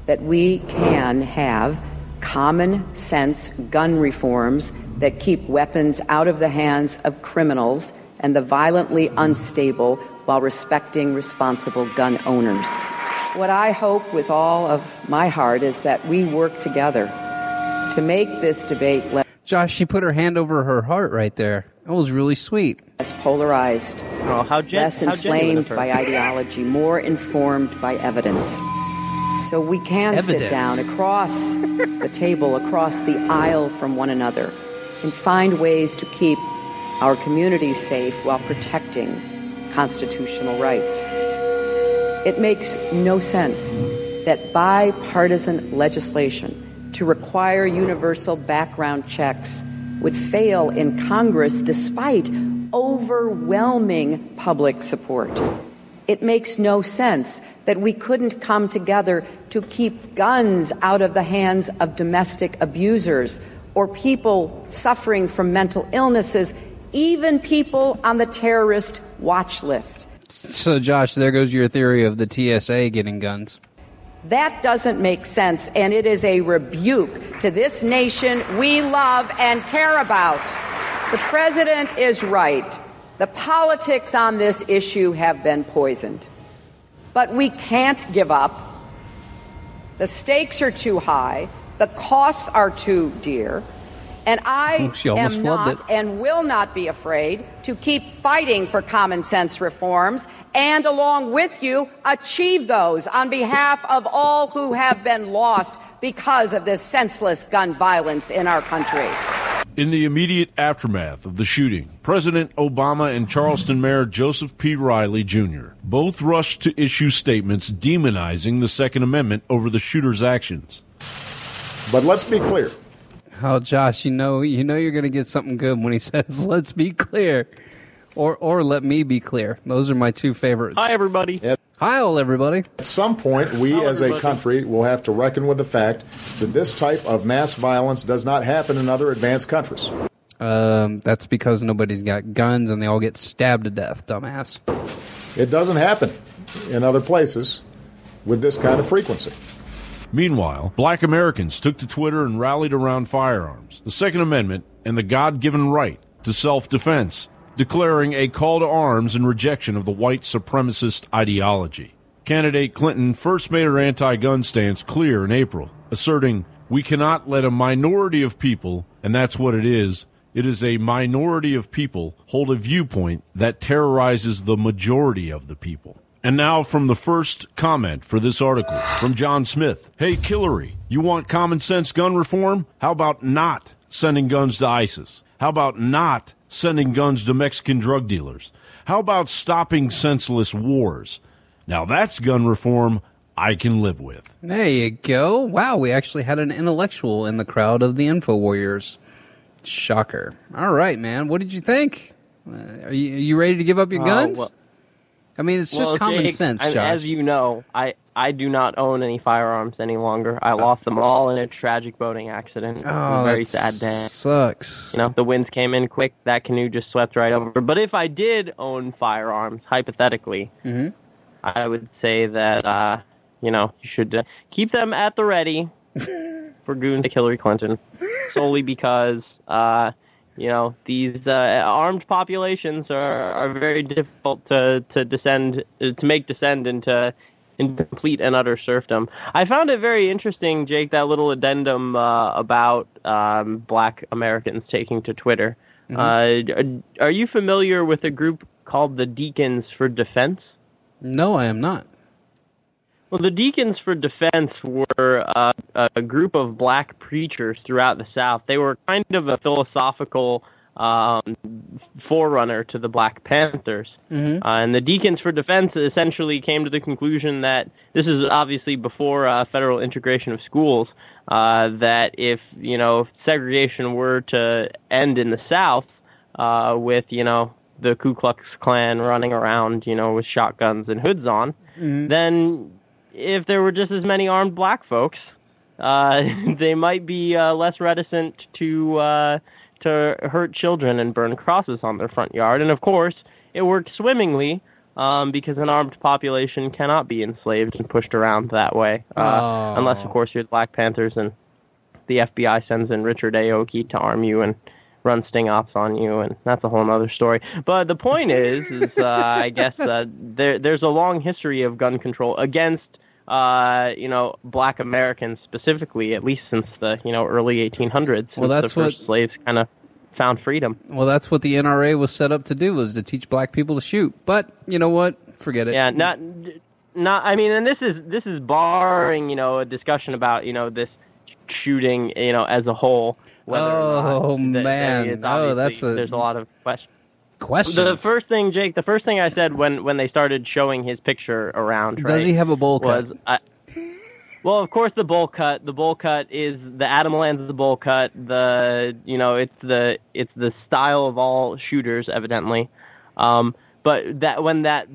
that we can have common sense gun reforms that keep weapons out of the hands of criminals and the violently unstable while respecting responsible gun owners. What I hope with all of my heart is that we work together to make this debate less Josh, she put her hand over her heart right there. That was really sweet. Less polarized, Oh, how, gen- less how inflamed by ideology, more informed by evidence. So we can sit down across the table, across the aisle from one another, and find ways to keep our communities safe while protecting constitutional rights. It makes no sense that bipartisan legislation to require universal background checks would fail in Congress despite overwhelming public support. It makes no sense that we couldn't come together to keep guns out of the hands of domestic abusers or people suffering from mental illnesses, even people on the terrorist watch list. So, Josh, there goes your theory of the TSA getting guns. That doesn't make sense, and it is a rebuke to this nation we love and care about. The president is right. The politics on this issue have been poisoned. But we can't give up. The stakes are too high, the costs are too dear. And I She almost am not it. and will not be afraid to keep fighting for common sense reforms and, along with you, achieve those on behalf of all who have been lost because of this senseless gun violence in our country. In the immediate aftermath of the shooting, President Obama and Charleston Mayor Joseph P. Riley Jr. both rushed to issue statements demonizing the Second Amendment over the shooter's actions. But let's be clear. Oh, Josh, you know, you know, you're going to get something good when he says, "Let's be clear," or or "Let me be clear." Those are my two favorites. Hi, everybody. Hi, all everybody. At some point, we as a country will have to reckon with the fact that this type of mass violence does not happen in other advanced countries. Um, that's because nobody's got guns and they all get stabbed to death, dumbass. It doesn't happen in other places with this kind of frequency. Meanwhile, black Americans took to Twitter and rallied around firearms, the Second Amendment, and the God given right to self defense, declaring a call to arms in rejection of the white supremacist ideology. Candidate Clinton first made her anti gun stance clear in April, asserting, We cannot let a minority of people, and that's what it is, it is a minority of people, hold a viewpoint that terrorizes the majority of the people. And now from the first comment for this article from John Smith. Hey, Killary, you want common sense gun reform? How about not sending guns to ISIS? How about not sending guns to Mexican drug dealers? How about stopping senseless wars? Now that's gun reform I can live with. There you go. Wow, we actually had an intellectual in the crowd of the Info Warriors. Shocker. All right, man. What did you think? Uh, are, you, are you ready to give up your Uh, guns? well- I mean, it's just common Jake, sense, I- As you know, I, I do not own any firearms any longer. I lost them all in a tragic boating accident. Oh, very sad day. sucks. You know, the winds came in quick. That canoe just swept right over. But if I did own firearms, hypothetically, Mhm. I would say that uh, you know you should uh, keep them at the ready for goons like Hillary Clinton, solely because uh, you know these uh, armed populations are, are very difficult to to descend uh, to make descend into into complete and utter serfdom. I found it very interesting, Jake, that little addendum uh, about um, Black Americans taking to Twitter. Uh, are- are you familiar with a group called the Deacons for Defense? No, I am not. Well, the Deacons for Defense were uh, a group of black preachers throughout the South. They were kind of a philosophical um, forerunner to the Black Panthers. Mhm. Uh, and the Deacons for Defense essentially came to the conclusion that this is obviously before uh, federal integration of schools. Uh, that if you know segregation were to end in the South, uh, with you know the Ku Klux Klan running around, you know, with shotguns and hoods on, then if there were just as many armed black folks, uh, they might be uh, less reticent to uh, to hurt children and burn crosses on their front yard. And of course, it worked swimmingly um, because an armed population cannot be enslaved and pushed around that way, uh, Oh. unless of course you're the Black Panthers and the FBI sends in Richard Aoki to arm you and run sting ops on you, and that's a whole other story. But the point is, is uh, I guess uh, there there's a long history of gun control against uh, you know Black Americans specifically, at least since the you know early 1800s. Well, that's the first what- slaves kind of found freedom. Well, that's what the NRA was set up to do was to teach black people to shoot. But you know what? Forget it. Yeah, not not. I mean, and this is this is barring you know a discussion about you know this shooting you know as a whole. Oh, that man. Oh, that's a- there's a lot of questions. Question. The first thing, Jake, the first thing I said when when they started showing his picture around, Does right, he have a bowl was, cut? I, well, of course, the bowl cut. The bowl cut is the Adam Lanza the bowl cut. The you know it's the it's the style of all shooters, evidently. Um, but that when that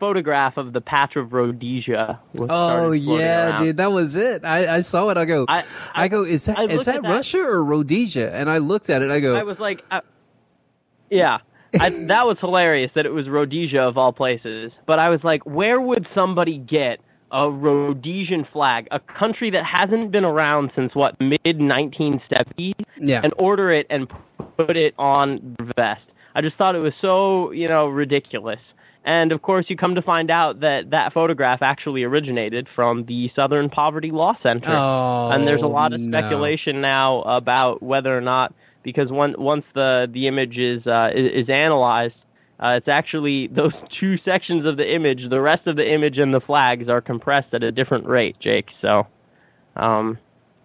photograph of the patch of Rhodesia was Oh yeah, around, dude, that was it. I, I saw it. I go, I, I- go, is that I is looked that, at that- Russia or Rhodesia? And I looked at it. I go, I was like, uh, yeah, I, that was hilarious that it was Rhodesia of all places. But I was like, where would somebody get a Rhodesian flag, a country that hasn't been around since what mid 1970s, Yeah. and order it and put it on the vest. I just thought it was so you know ridiculous. And of course, you come to find out that that photograph actually originated from the Southern Poverty Law Center. Oh, and there's a lot of no. speculation now about whether or not because once the the image is uh, is, is analyzed, uh, it's actually those two sections of the image. The rest of the image and the flags are compressed at a different rate, Jake. So, um,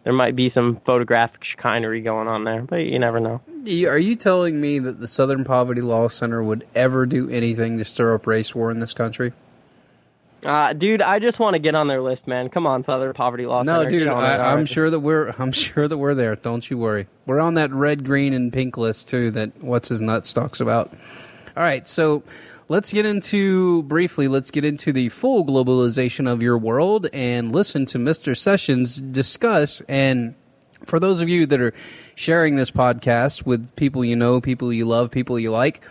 there might be some photographic chicanery going on there, but you never know. Are you telling me that the Southern Poverty Law Center would ever do anything to stir up race war in this country? Uh, dude, I just want to get on their list, man. Come on, Southern Poverty Law No, Center. dude, Get on it, I, I'm sure that we're I'm sure that we're there. Don't you worry. We're on that red, green, and pink list too. That what's his nuts talks about. All right, so let's get into briefly. Let's get into the full globalization of your world and listen to Mr. Sessions discuss. And for those of you that are sharing this podcast with people you know, people you love, people you like,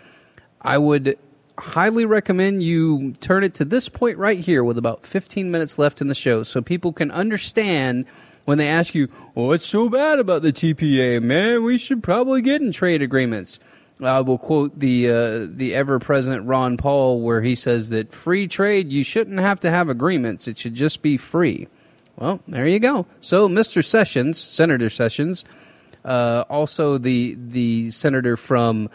I would highly recommend you turn it to this point right here with about 15 minutes left in the show so people can understand when they ask you, well, what's so bad about the TPA, man? We should probably get in trade agreements. I will quote the uh, the ever present Ron Paul, where he says that free trade you shouldn't have to have agreements; it should just be free. Well, there you go. So, Mr. Sessions, Senator Sessions, uh, also the the senator from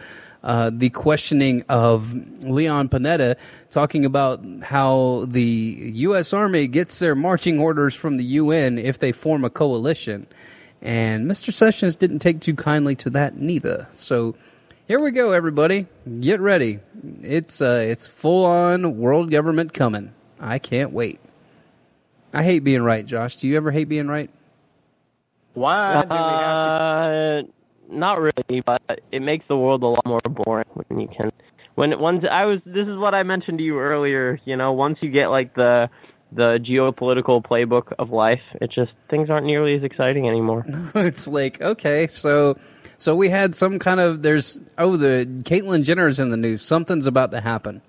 uh, the questioning of Leon Panetta, talking about how the U.S. Army gets their marching orders from the UN if they form a coalition, and Mr. Sessions didn't take too kindly to that neither. So. Here we go, everybody. Get ready. It's uh, it's full on world government coming. I can't wait. I hate being right, Josh. Do you ever hate being right? Why do we have to? Uh, not really, but it makes the world a lot more boring when you can. When once I was, this is what I mentioned to you earlier. You know, once you get like the the geopolitical playbook of life, it just things aren't nearly as exciting anymore. it's like okay, so so we had some kind of there's oh the Caitlyn Jenner's in the news. Something's about to happen.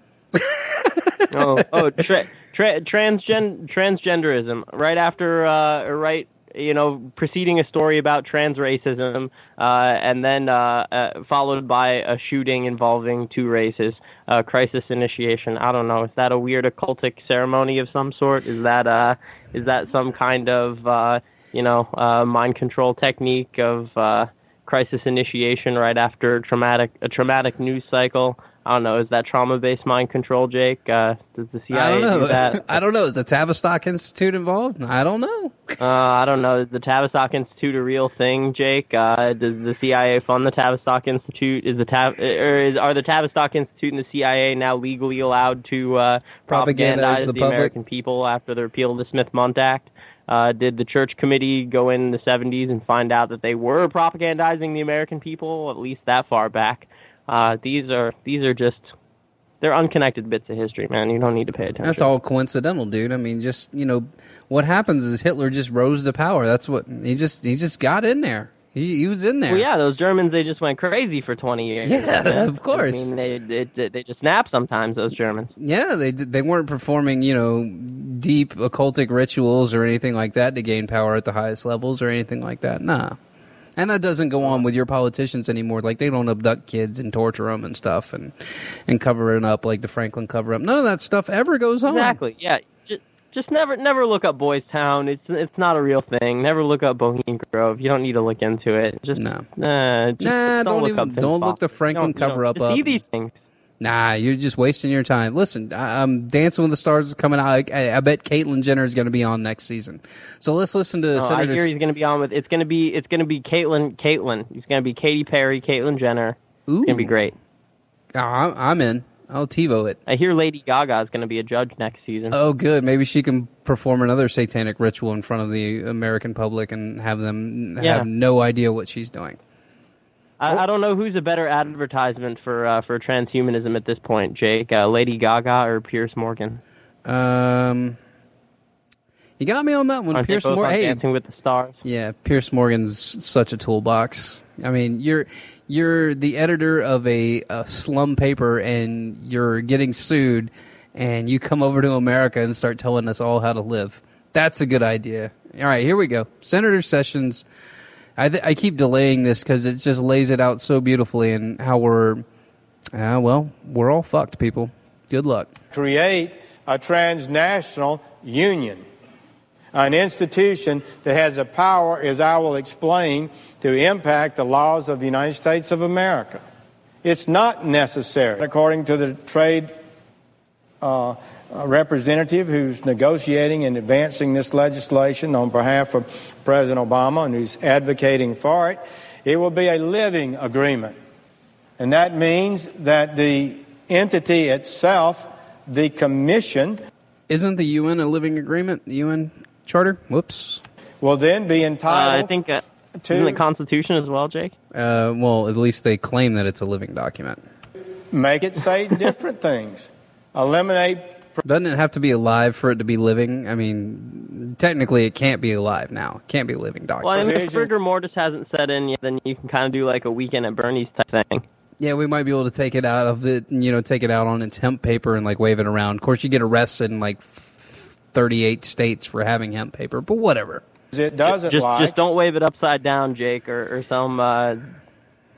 oh, oh, tra- tra- transgen- transgenderism. Right after, uh, right, you know, preceding a story about trans racism, uh, and then uh, uh, followed by a shooting involving two races. Uh, crisis initiation. I don't know. Is that a weird occultic ceremony of some sort? Is that uh, is that some kind of uh, you know, uh, mind control technique of uh, crisis initiation right after traumatic a traumatic news cycle? I don't know. Is that trauma-based mind control, Jake? Uh, does the CIA I don't know. do that? I don't know. Is the Tavistock Institute involved? I don't know. Uh, I don't know. Is the Tavistock Institute a real thing, Jake? Uh, does the CIA fund the Tavistock Institute? Is the Tav- or is, are the Tavistock Institute and the CIA now legally allowed to uh, Propagandize the the, public? American people after the repeal of the Smith-Mundt Act? Uh, did the church committee go in the 70s and find out that they were propagandizing the American people at least that far back? Uh, these are these are just they're unconnected bits of history, man. You don't need to pay attention. That's all coincidental, dude. I mean, just you know, what happens is Hitler just rose to power. That's what he just he just got in there. He, he was in there. Well, yeah, those Germans they just went crazy for twenty years. Yeah, of course. I mean, they they, they just snap sometimes. Those Germans. Yeah, they they weren't performing, you know, deep occultic rituals or anything like that to gain power at the highest levels or anything like that. Nah. And that doesn't go on with your politicians anymore. Like they don't abduct kids and torture them and stuff and and cover it up like the Franklin cover up. None of that stuff ever goes on. Exactly. Yeah. Just just never never look up Boys Town. It's it's not a real thing. Never look up Bohemian Grove. You don't need to look into it. Just No. Uh, just, Nah, don't, don't look even- up don't look the Franklin don't- cover don't- up See up. these things. Nah, you're just wasting your time. Listen, I, um, Dancing with the Stars is coming out. I, I, I bet Caitlyn Jenner is going to be on next season. So let's listen to I Senator. hear he's going to be on with. It's going to be. It's going to be Caitlyn. Caitlyn. He's going to be Katy Perry. Caitlyn Jenner. Ooh. It's going to be great. Ah, I'm, I'm in. I'll TiVo it. I hear Lady Gaga is going to be a judge next season. Oh, good. Maybe she can perform another satanic ritual in front of the American public and have them Yeah. have no idea what she's doing. I, I don't know who's a better advertisement for uh, for transhumanism at this point, Jake. Uh, Lady Gaga or Pierce Morgan? Um, you got me on that one, Aren't Pierce Morgan. Hey, Dancing with the Stars? Yeah, Pierce Morgan's such a toolbox. I mean, you're you're the editor of a, a slum paper and you're getting sued and you come over to America and start telling us all how to live. That's a good idea. All right, here we go. Senator Sessions. I, th- I keep delaying this because it just lays it out so beautifully and how we're, uh, well, we're all fucked, people. Good luck. Create a transnational union, an institution that has the power, as I will explain, to impact the laws of the United States of America. It's not necessary, according to the trade uh, representative who's negotiating and advancing this legislation on behalf of President Obama and who's advocating for it. It will be a living agreement. And that means that the entity itself, the commission, Isn't the UN a living agreement? The UN Charter? Whoops. will then be Uh, entitled I think uh, to isn't the Constitution as well, Jake? Uh, well, at least they claim that it's a living document. make it say different things, eliminate Doesn't it have to be alive for it to be living? I mean, technically, it can't be alive now. It can't be a living Well. I mean, if Provisions- rigor mortis hasn't set in yet, then you can kind of do like a weekend at Bernie's type thing. Yeah, we might be able to take it out of it, you know, take it out on its hemp paper and like wave it around. Of course, you get arrested in like 38 states for having hemp paper, but whatever. it doesn't Just, like. just don't wave it upside down, Jake, or, or some uh,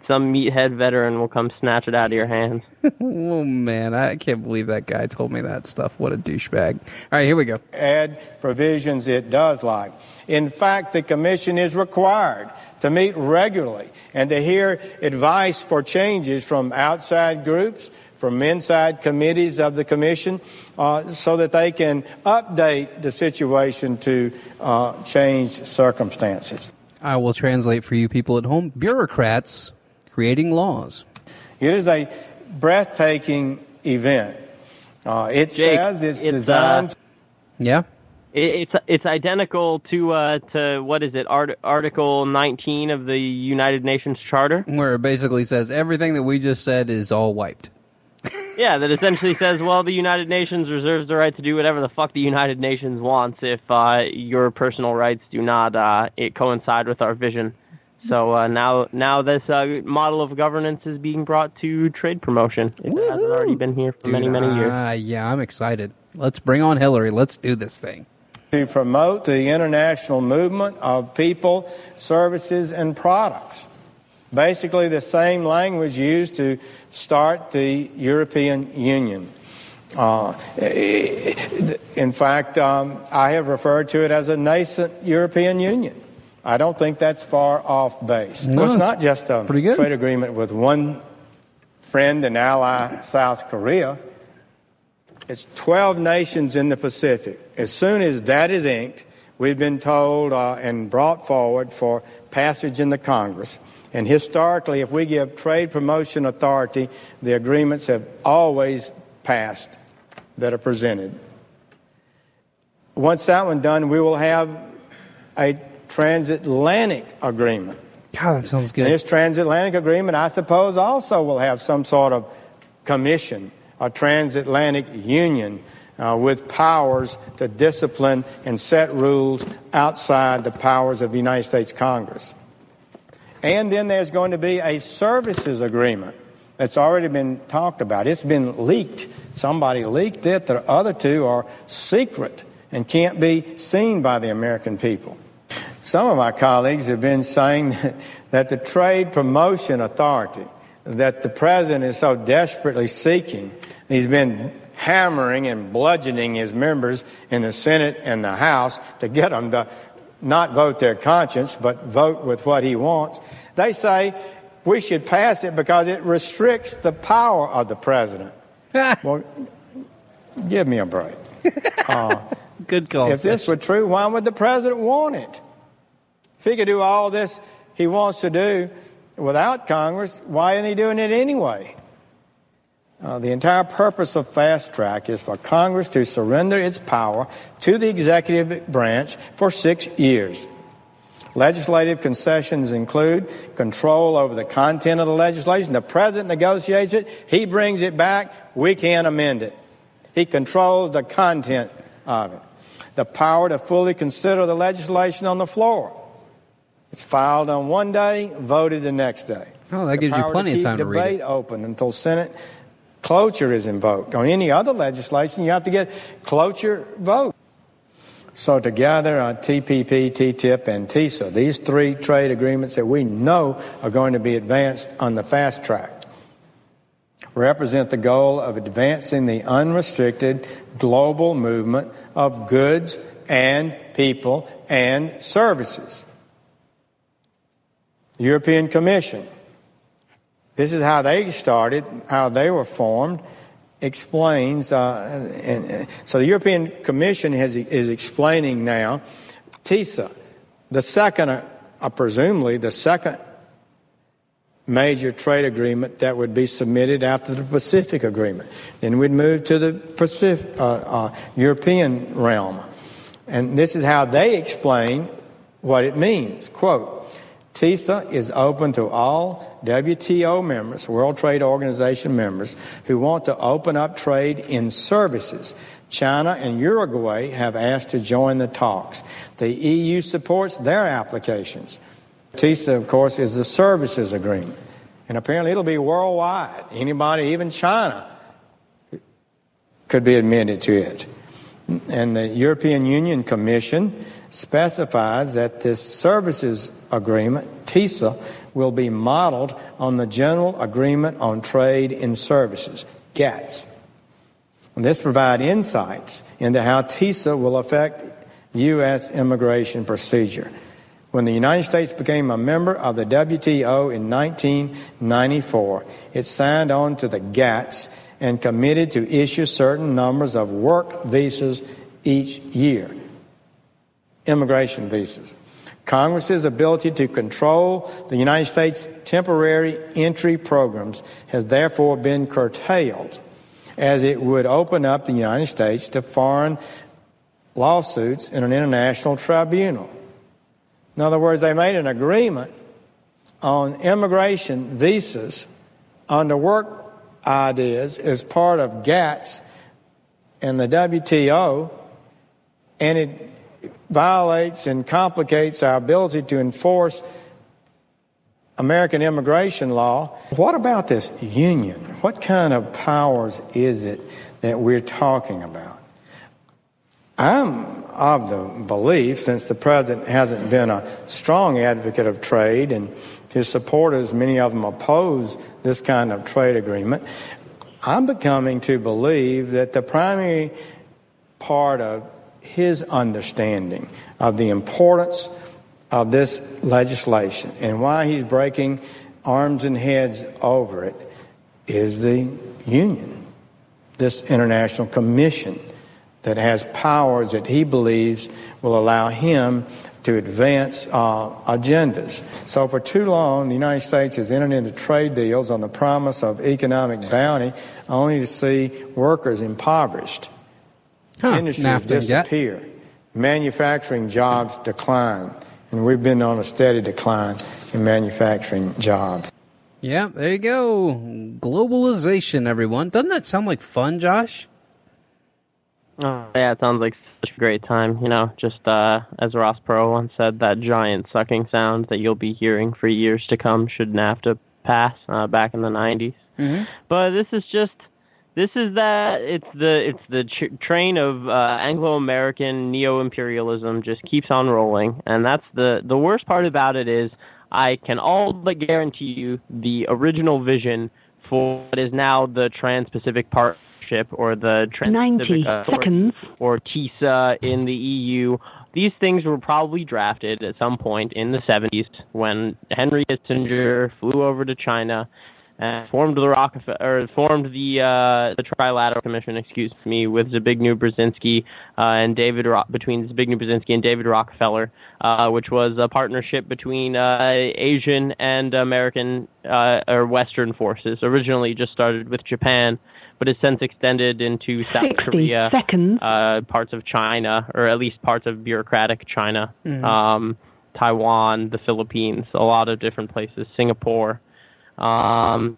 some meathead veteran will come snatch it out of your hands. Oh man, I can't believe that guy told me that stuff. What a douchebag. All right, here we go. add provisions it does like. In fact, the Commission is required to meet regularly and to hear advice for changes from outside groups, from inside committees of the Commission, uh, so that they can update the situation to uh, change circumstances. I will translate for you people at home. Bureaucrats creating laws. It is a breathtaking event. Uh, it Jake, says it's, it's, uh, designed. Yeah. It, it's it's identical to uh, to what is it? Art, Article 19 of the United Nations Charter. Where it basically says everything that we just said is all wiped. Yeah, that essentially says, well, the United Nations reserves the right to do whatever the fuck the United Nations wants if uh, your personal rights do not uh, it coincide with our vision. So uh, now, now this uh, model of governance is being brought to trade promotion. It hasn't already been here for many, many years. Ah, yeah, I'm excited. Let's bring on Hillary. Let's do this thing. to promote the international movement of people, services, and products. Basically, the same language used to start the European Union. Uh, in fact, um, I have referred to it as a nascent European Union. I don't think that's far off base. No, well, it's not just a trade agreement with one friend and ally, South Korea. It's 12 nations in the Pacific. As soon as that is inked, we've been told uh, and brought forward for passage in the Congress. And historically, if we give trade promotion authority, the agreements have always passed that are presented. Once that one done, we will have a transatlantic agreement. God, that sounds And good. this transatlantic agreement, I suppose, also will have some sort of commission, a transatlantic union uh, with powers to discipline and set rules outside the powers of the United States Congress. And then there's going to be a services agreement that's already been talked about. It's been leaked. Somebody leaked it. The other two are secret and can't be seen by the American people. Some of my colleagues have been saying that the Trade Promotion Authority that the president is so desperately seeking, he's been hammering and bludgeoning his members in the Senate and the House to get them to not vote their conscience, but vote with what he wants. They say we should pass it because it restricts the power of the president. well, give me a break. Uh, Good call. if this were true, why would the president want it? He could do all this he wants to do without Congress, why isn't he doing it anyway? Uh, the entire purpose of fast track is for Congress to surrender its power to the executive branch for six years. Legislative concessions include control over the content of the legislation. The president negotiates it, he brings it back, we can't amend it. He controls the content of it. The power to fully consider the legislation on the floor. It's filed on one day, voted the next day. Oh, that The gives you plenty of time to read debate open until Senate cloture is invoked. On any other legislation, you have to get cloture vote. So together, uh, TPP, TTIP, and TISA, these three trade agreements that we know are going to be advanced on the fast track, represent the goal of advancing the unrestricted global movement of goods and people and services. The European Commission. This is how they started, how they were formed explains, uh, and, so the European Commission has, is explaining now TISA, the second, uh, presumably the second major trade agreement that would be submitted after the Pacific Agreement. Then we'd move to the Pacific, uh, uh, European realm. And this is how they explain what it means. Quote, TISA is open to all WTO members, World Trade Organization members, who want to open up trade in services. China and Uruguay have asked to join the talks. The EU supports their applications. TISA, of course, is a services agreement. And apparently it'll be worldwide. Anybody, even China, could be admitted to it. And the European Union Commission specifies that this services agreement, TISA, will be modeled on the General Agreement on Trade in Services, GATS. And this provides insights into how TISA will affect U.S. immigration procedure. When the United States became a member of the WTO in 1994, it signed on to the GATS and committed to issue certain numbers of work visas each year immigration visas. Congress's ability to control the United States temporary entry programs has therefore been curtailed as it would open up the United States to foreign lawsuits in an international tribunal. In other words, they made an agreement on immigration visas under work ideas as part of GATS and the WTO, and it violates and complicates our ability to enforce American immigration law. What about this union? What kind of powers is it that we're talking about? I'm of the belief, since the president hasn't been a strong advocate of trade and his supporters, many of them oppose this kind of trade agreement, I'm becoming to believe that the primary part of his understanding of the importance of this legislation and why he's breaking arms and heads over it is the union, this international commission that has powers that he believes will allow him to advance uh, agendas. So, for too long, the United States has entered into trade deals on the promise of economic bounty only to see workers impoverished. Huh, Industries NAFTA, yeah. disappear. Manufacturing jobs decline. And we've been on a steady decline in manufacturing jobs. Yeah, there you go. Globalization, everyone. Doesn't that sound like fun, Josh? Oh, yeah, it sounds like such a great time. You know, just uh, as Ross Perot once said, that giant sucking sound that you'll be hearing for years to come should NAFTA pass uh, back in the 90s. Mm-hmm. But this is just this is that it's the it's the ch- train of uh, Anglo-American neo-imperialism just keeps on rolling, and that's the the worst part about it is I can all but guarantee you the original vision for what is now the Trans-Pacific Partnership or the Trans-Pacific 90 uh, seconds. or TISA in the EU. These things were probably drafted at some point in the 70s when Henry Kissinger flew over to China and formed the Rockefeller or formed the uh, the Trilateral Commission, excuse me, with Zbigniew Brzezinski uh, and David Ro- between Zbigniew Brzezinski and David Rockefeller, uh, which was a partnership between uh, Asian and American uh, or Western forces. Originally, just started with Japan. But has since extended into South Korea, uh, parts of China, or at least parts of bureaucratic China, Mhm. um, Taiwan, the Philippines, a lot of different places, Singapore. Um,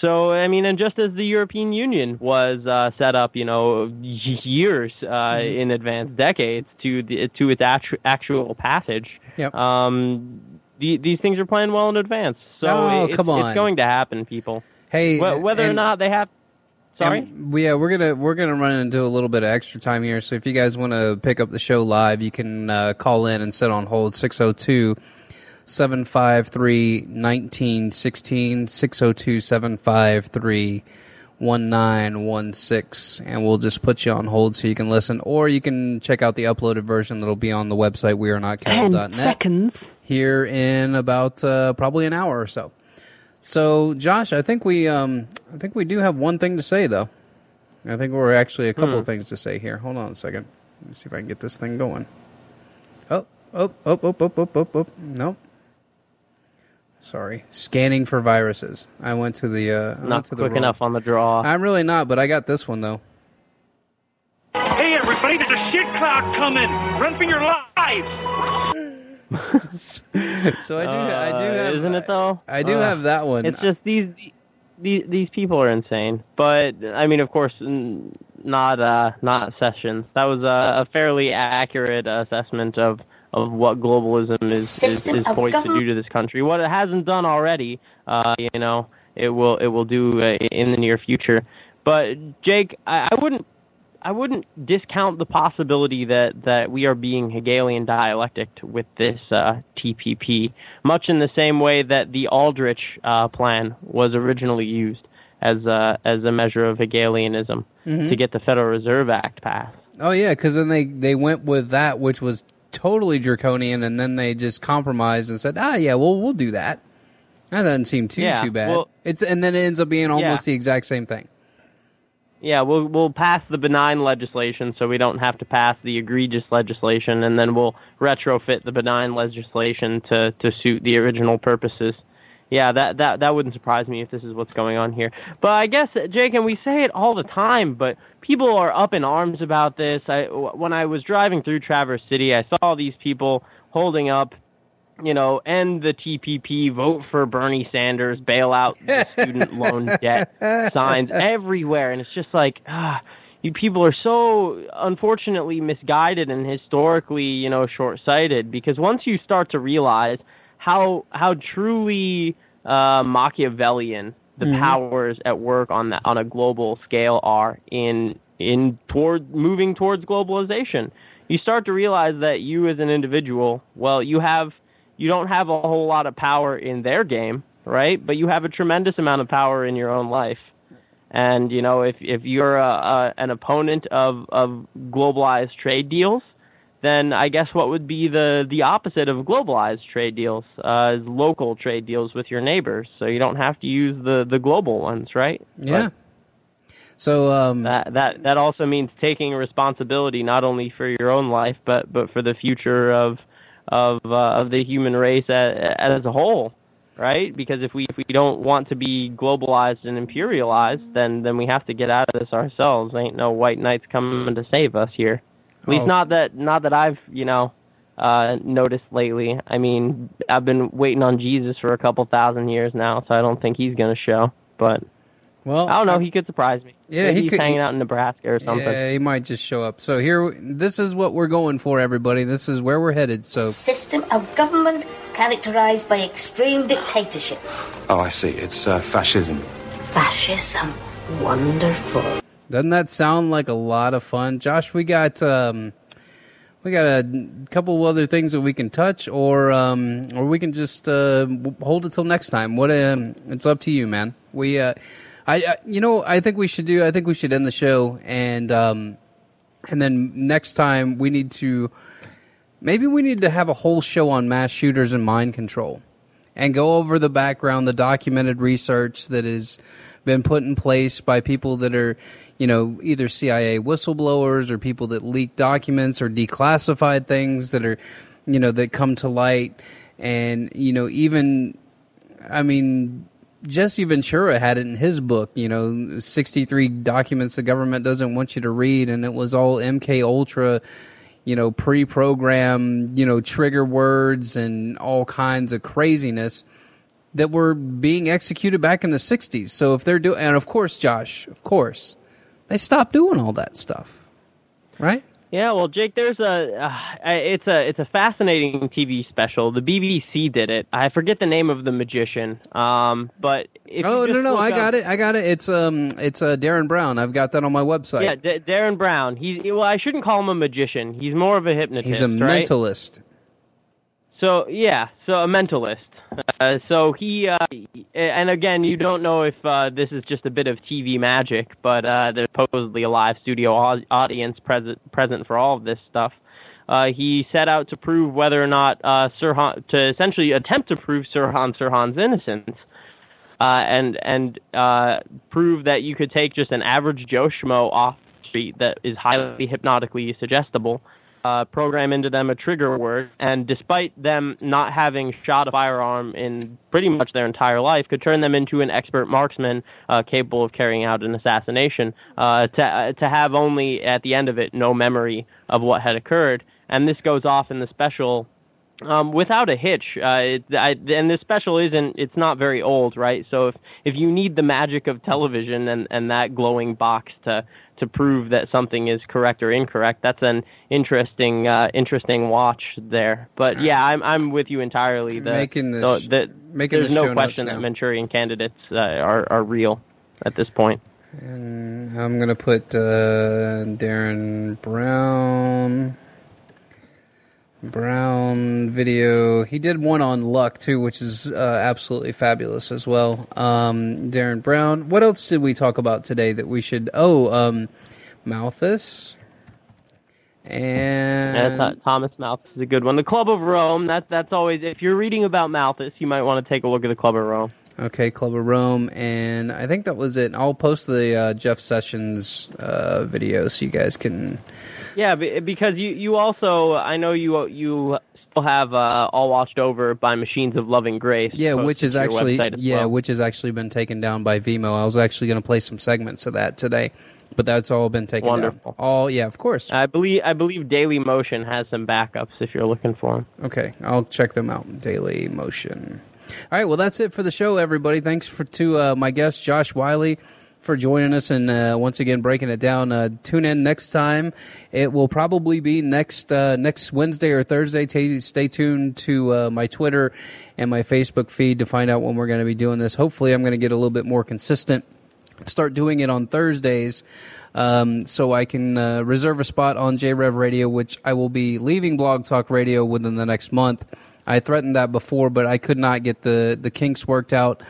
so I mean, and just as the European Union was uh, set up, you know, years uh, in advance, decades to the, to its actu- actual passage. Yep. Um, the, these things are planned well in advance, so Oh, it's, come on. it's going to happen, people. Hey, Wh- whether or not they have. Sorry. And, yeah, we're gonna we're gonna run into a little bit of extra time here. So if you guys want to pick up the show live, you can uh, call in and sit on hold 602 753 1916 602 753 1916 and we'll just put you on hold so you can listen or you can check out the uploaded version that'll be on the website we are not Ten seconds. here in about uh, probably an hour or so so josh i think we um i think we do have one thing to say though i think we're actually a couple Hmm. of things to say here hold on a second let me see if i can get this thing going Oh, oh oh oh oh oh oh oh, oh. nope sorry scanning for viruses i went to the uh I went Not to the quick wrong- enough on the draw. i'm really not but i got this one though Hey, everybody, there's a shit cloud coming! Run for your lives! so I do, I do Uh, have, isn't it though? I do Uh, have that one. It's just these these these people are insane. But I mean, of course, n- not uh, not sessions. That was a, a fairly accurate assessment of of what globalism is is, is of poised to do to this country. What it hasn't done already, uh, you know, it will it will do uh, in the near future. But Jake, I, I wouldn't I wouldn't discount the possibility that, that we are being Hegelian dialectic with this uh, TPP, much in the same way that the Aldrich uh, plan was originally used as a, as a measure of Hegelianism Mhm. to get the Federal Reserve Act passed. oh yeah, because then they they went with that, which was totally draconian, and then they just compromised and said, ah, yeah, well, we'll do that. That doesn't seem too Yeah, too bad. well- it's and then it ends up being almost Yeah. the exact same thing. Yeah, we'll we'll pass the benign legislation so we don't have to pass the egregious legislation, and then we'll retrofit the benign legislation to to suit the original purposes. Yeah, that that that wouldn't surprise me if this is what's going on here. But I guess Jake, and we say it all the time, but people are up in arms about this. I when I was driving through Traverse City, I saw these people holding up you know, end the TPP, vote for Bernie Sanders, bail out the student loan debt signs everywhere, and it's just like, ah, you people are so unfortunately misguided and historically, you know, short-sighted. Because once you start to realize how how truly uh, Machiavellian the Mhm. powers at work on that on a global scale are in in toward moving towards globalization, you start to realize that you as an individual, well, you have you don't have a whole lot of power in their game, right? But you have a tremendous amount of power in your own life. And you know, if if you're a, a, an opponent of of globalized trade deals, then I guess what would be the the opposite of globalized trade deals uh, is local trade deals with your neighbors. So you don't have to use the the global ones, right? Yeah. So um, that that that also means taking responsibility not only for your own life, but but for the future of of uh, of the human race as, as a whole, right? Because if we if we don't want to be globalized and imperialized, then then we have to get out of this ourselves. Ain't no white knights coming to save us here. At least Oh. not that not that I've you know uh noticed lately. I mean, I've been waiting on Jesus for a couple thousand years now, so I don't think he's going to show. But well, I don't know. He could surprise me. Yeah, Maybe he he's could- hanging he- out in Nebraska or something. Yeah, he might just show up. So here, this is what we're going for, everybody. This is where we're headed. So System of government characterized by extreme dictatorship. Oh, I see. It's uh, fascism. Fascism. Wonderful. Doesn't that sound like a lot of fun, Josh? We got um, we got a couple other things that we can touch, or um, or we can just uh, hold it till next time. What um, it's up to you, man. We, uh, I, I, you know, I think we should do. I think we should end the show, and um, and then next time we need to maybe we need to have a whole show on mass shooters and mind control and go over the background, the documented research that has been put in place by people that are, you know, either CIA whistleblowers or people that leak documents or declassified things that are, you know, that come to light. And, you know, even, I mean, Jesse Ventura had it in his book, you know, 63 documents the government doesn't want you to read. And it was all MK Ultra, you know, pre-programmed, you know, trigger words and all kinds of craziness that were being executed back in the 60s. So if they're doing, and of course, Josh, of course, they stopped doing all that stuff, right? Yeah, well, Jake, there's a uh, it's a it's a fascinating TV special. The BBC did it. I forget the name of the magician, um, but oh no no I up- got it I got it it's um it's uh, Derren Brown I've got that on my website Yeah, D- Derren Brown. He's well, I shouldn't call him a magician. He's more of a hypnotist. he's a right? mentalist So yeah, so a mentalist. Uh, so he, uh, and again, you don't know if uh, this is just a bit of TV magic, but uh, there's supposedly a live studio audience present present for all of this stuff. Uh, he set out to prove whether or not Sirhan, to essentially attempt to prove Sirhan Sirhan's innocence, and and prove that you could take just an average Joe schmo off the street that is highly hypnotically suggestible uh, program into them a trigger word, and despite them not having shot a firearm in pretty much their entire life, could turn them into an expert marksman uh, capable of carrying out an assassination. Uh, to uh, to have only at the end of it no memory of what had occurred, and this goes off in the special um, without a hitch. Uh, it, I, and this special isn't. It's not very old, right? So if if you need the magic of television and and that glowing box to to prove that something is correct or incorrect, that's an interesting uh, interesting watch there. But yeah, I'm I'm with you entirely. The, Making this- the, the, making there's the no question that. Manchurian candidates uh, are are real at this point. and I'm gonna put uh, Derren Brown Brown video. He did one on luck too, which is uh, absolutely fabulous as well. Um, Derren Brown. What else did we talk about today that we should? Oh, um, Malthus. And Yeah, Th- Thomas Malthus is a good one. The Club of Rome. That's that's always if you're reading about Malthus, you might want to take a look at the Club of Rome. Okay, Club of Rome, and I think that was it. I'll post the uh, Jeff Sessions uh, video so you guys can. Yeah, because you you also I know you you still have uh, all watched over by Machines of Loving Grace. Yeah, which is actually yeah, well. which has actually been taken down by Vimeo. I was actually going to play some segments of that today, but that's all been taken Wonderful. down. All yeah, of course. I believe I believe Daily Motion has some backups if you're looking for them. Okay, I'll check them out. Daily Motion. All right, well that's it for the show, everybody. Thanks for to uh, my guest Josh Wiley for joining us and uh, once again breaking it down. Uh, tune in next time. It will probably be next uh, next Wednesday or Thursday. Ta stay tuned to uh, my Twitter and my Facebook feed to find out when we're going to be doing this. Hopefully, I'm going to get a little bit more consistent start doing it on Thursdays um, so I can uh, reserve a spot on JRev Radio, which I will be leaving Blog Talk Radio within the next month. I threatened that before, but I could not get the, the kinks worked out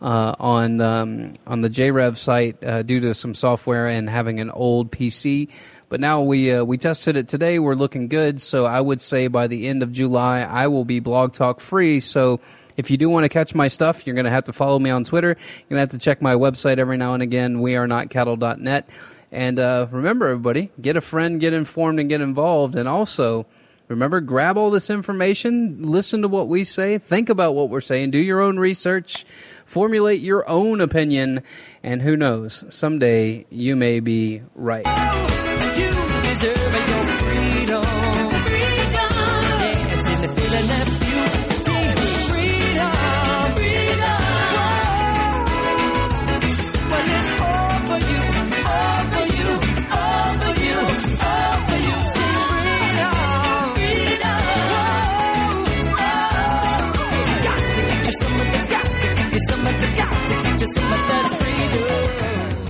uh, on um, on the JRev site uh, due to some software and having an old PC. But now we uh, we tested it today. We're looking good. So I would say by the end of July, I will be Blog Talk free. So if you do want to catch my stuff, you're going to have to follow me on Twitter. You're going to have to check my website every now and again, we are wearenotcattle.net. And uh, remember, everybody, get a friend, get informed, and get involved. And also, remember, grab all this information, listen to what we say, think about what we're saying, do your own research, formulate your own opinion, and who knows, someday you may be right. You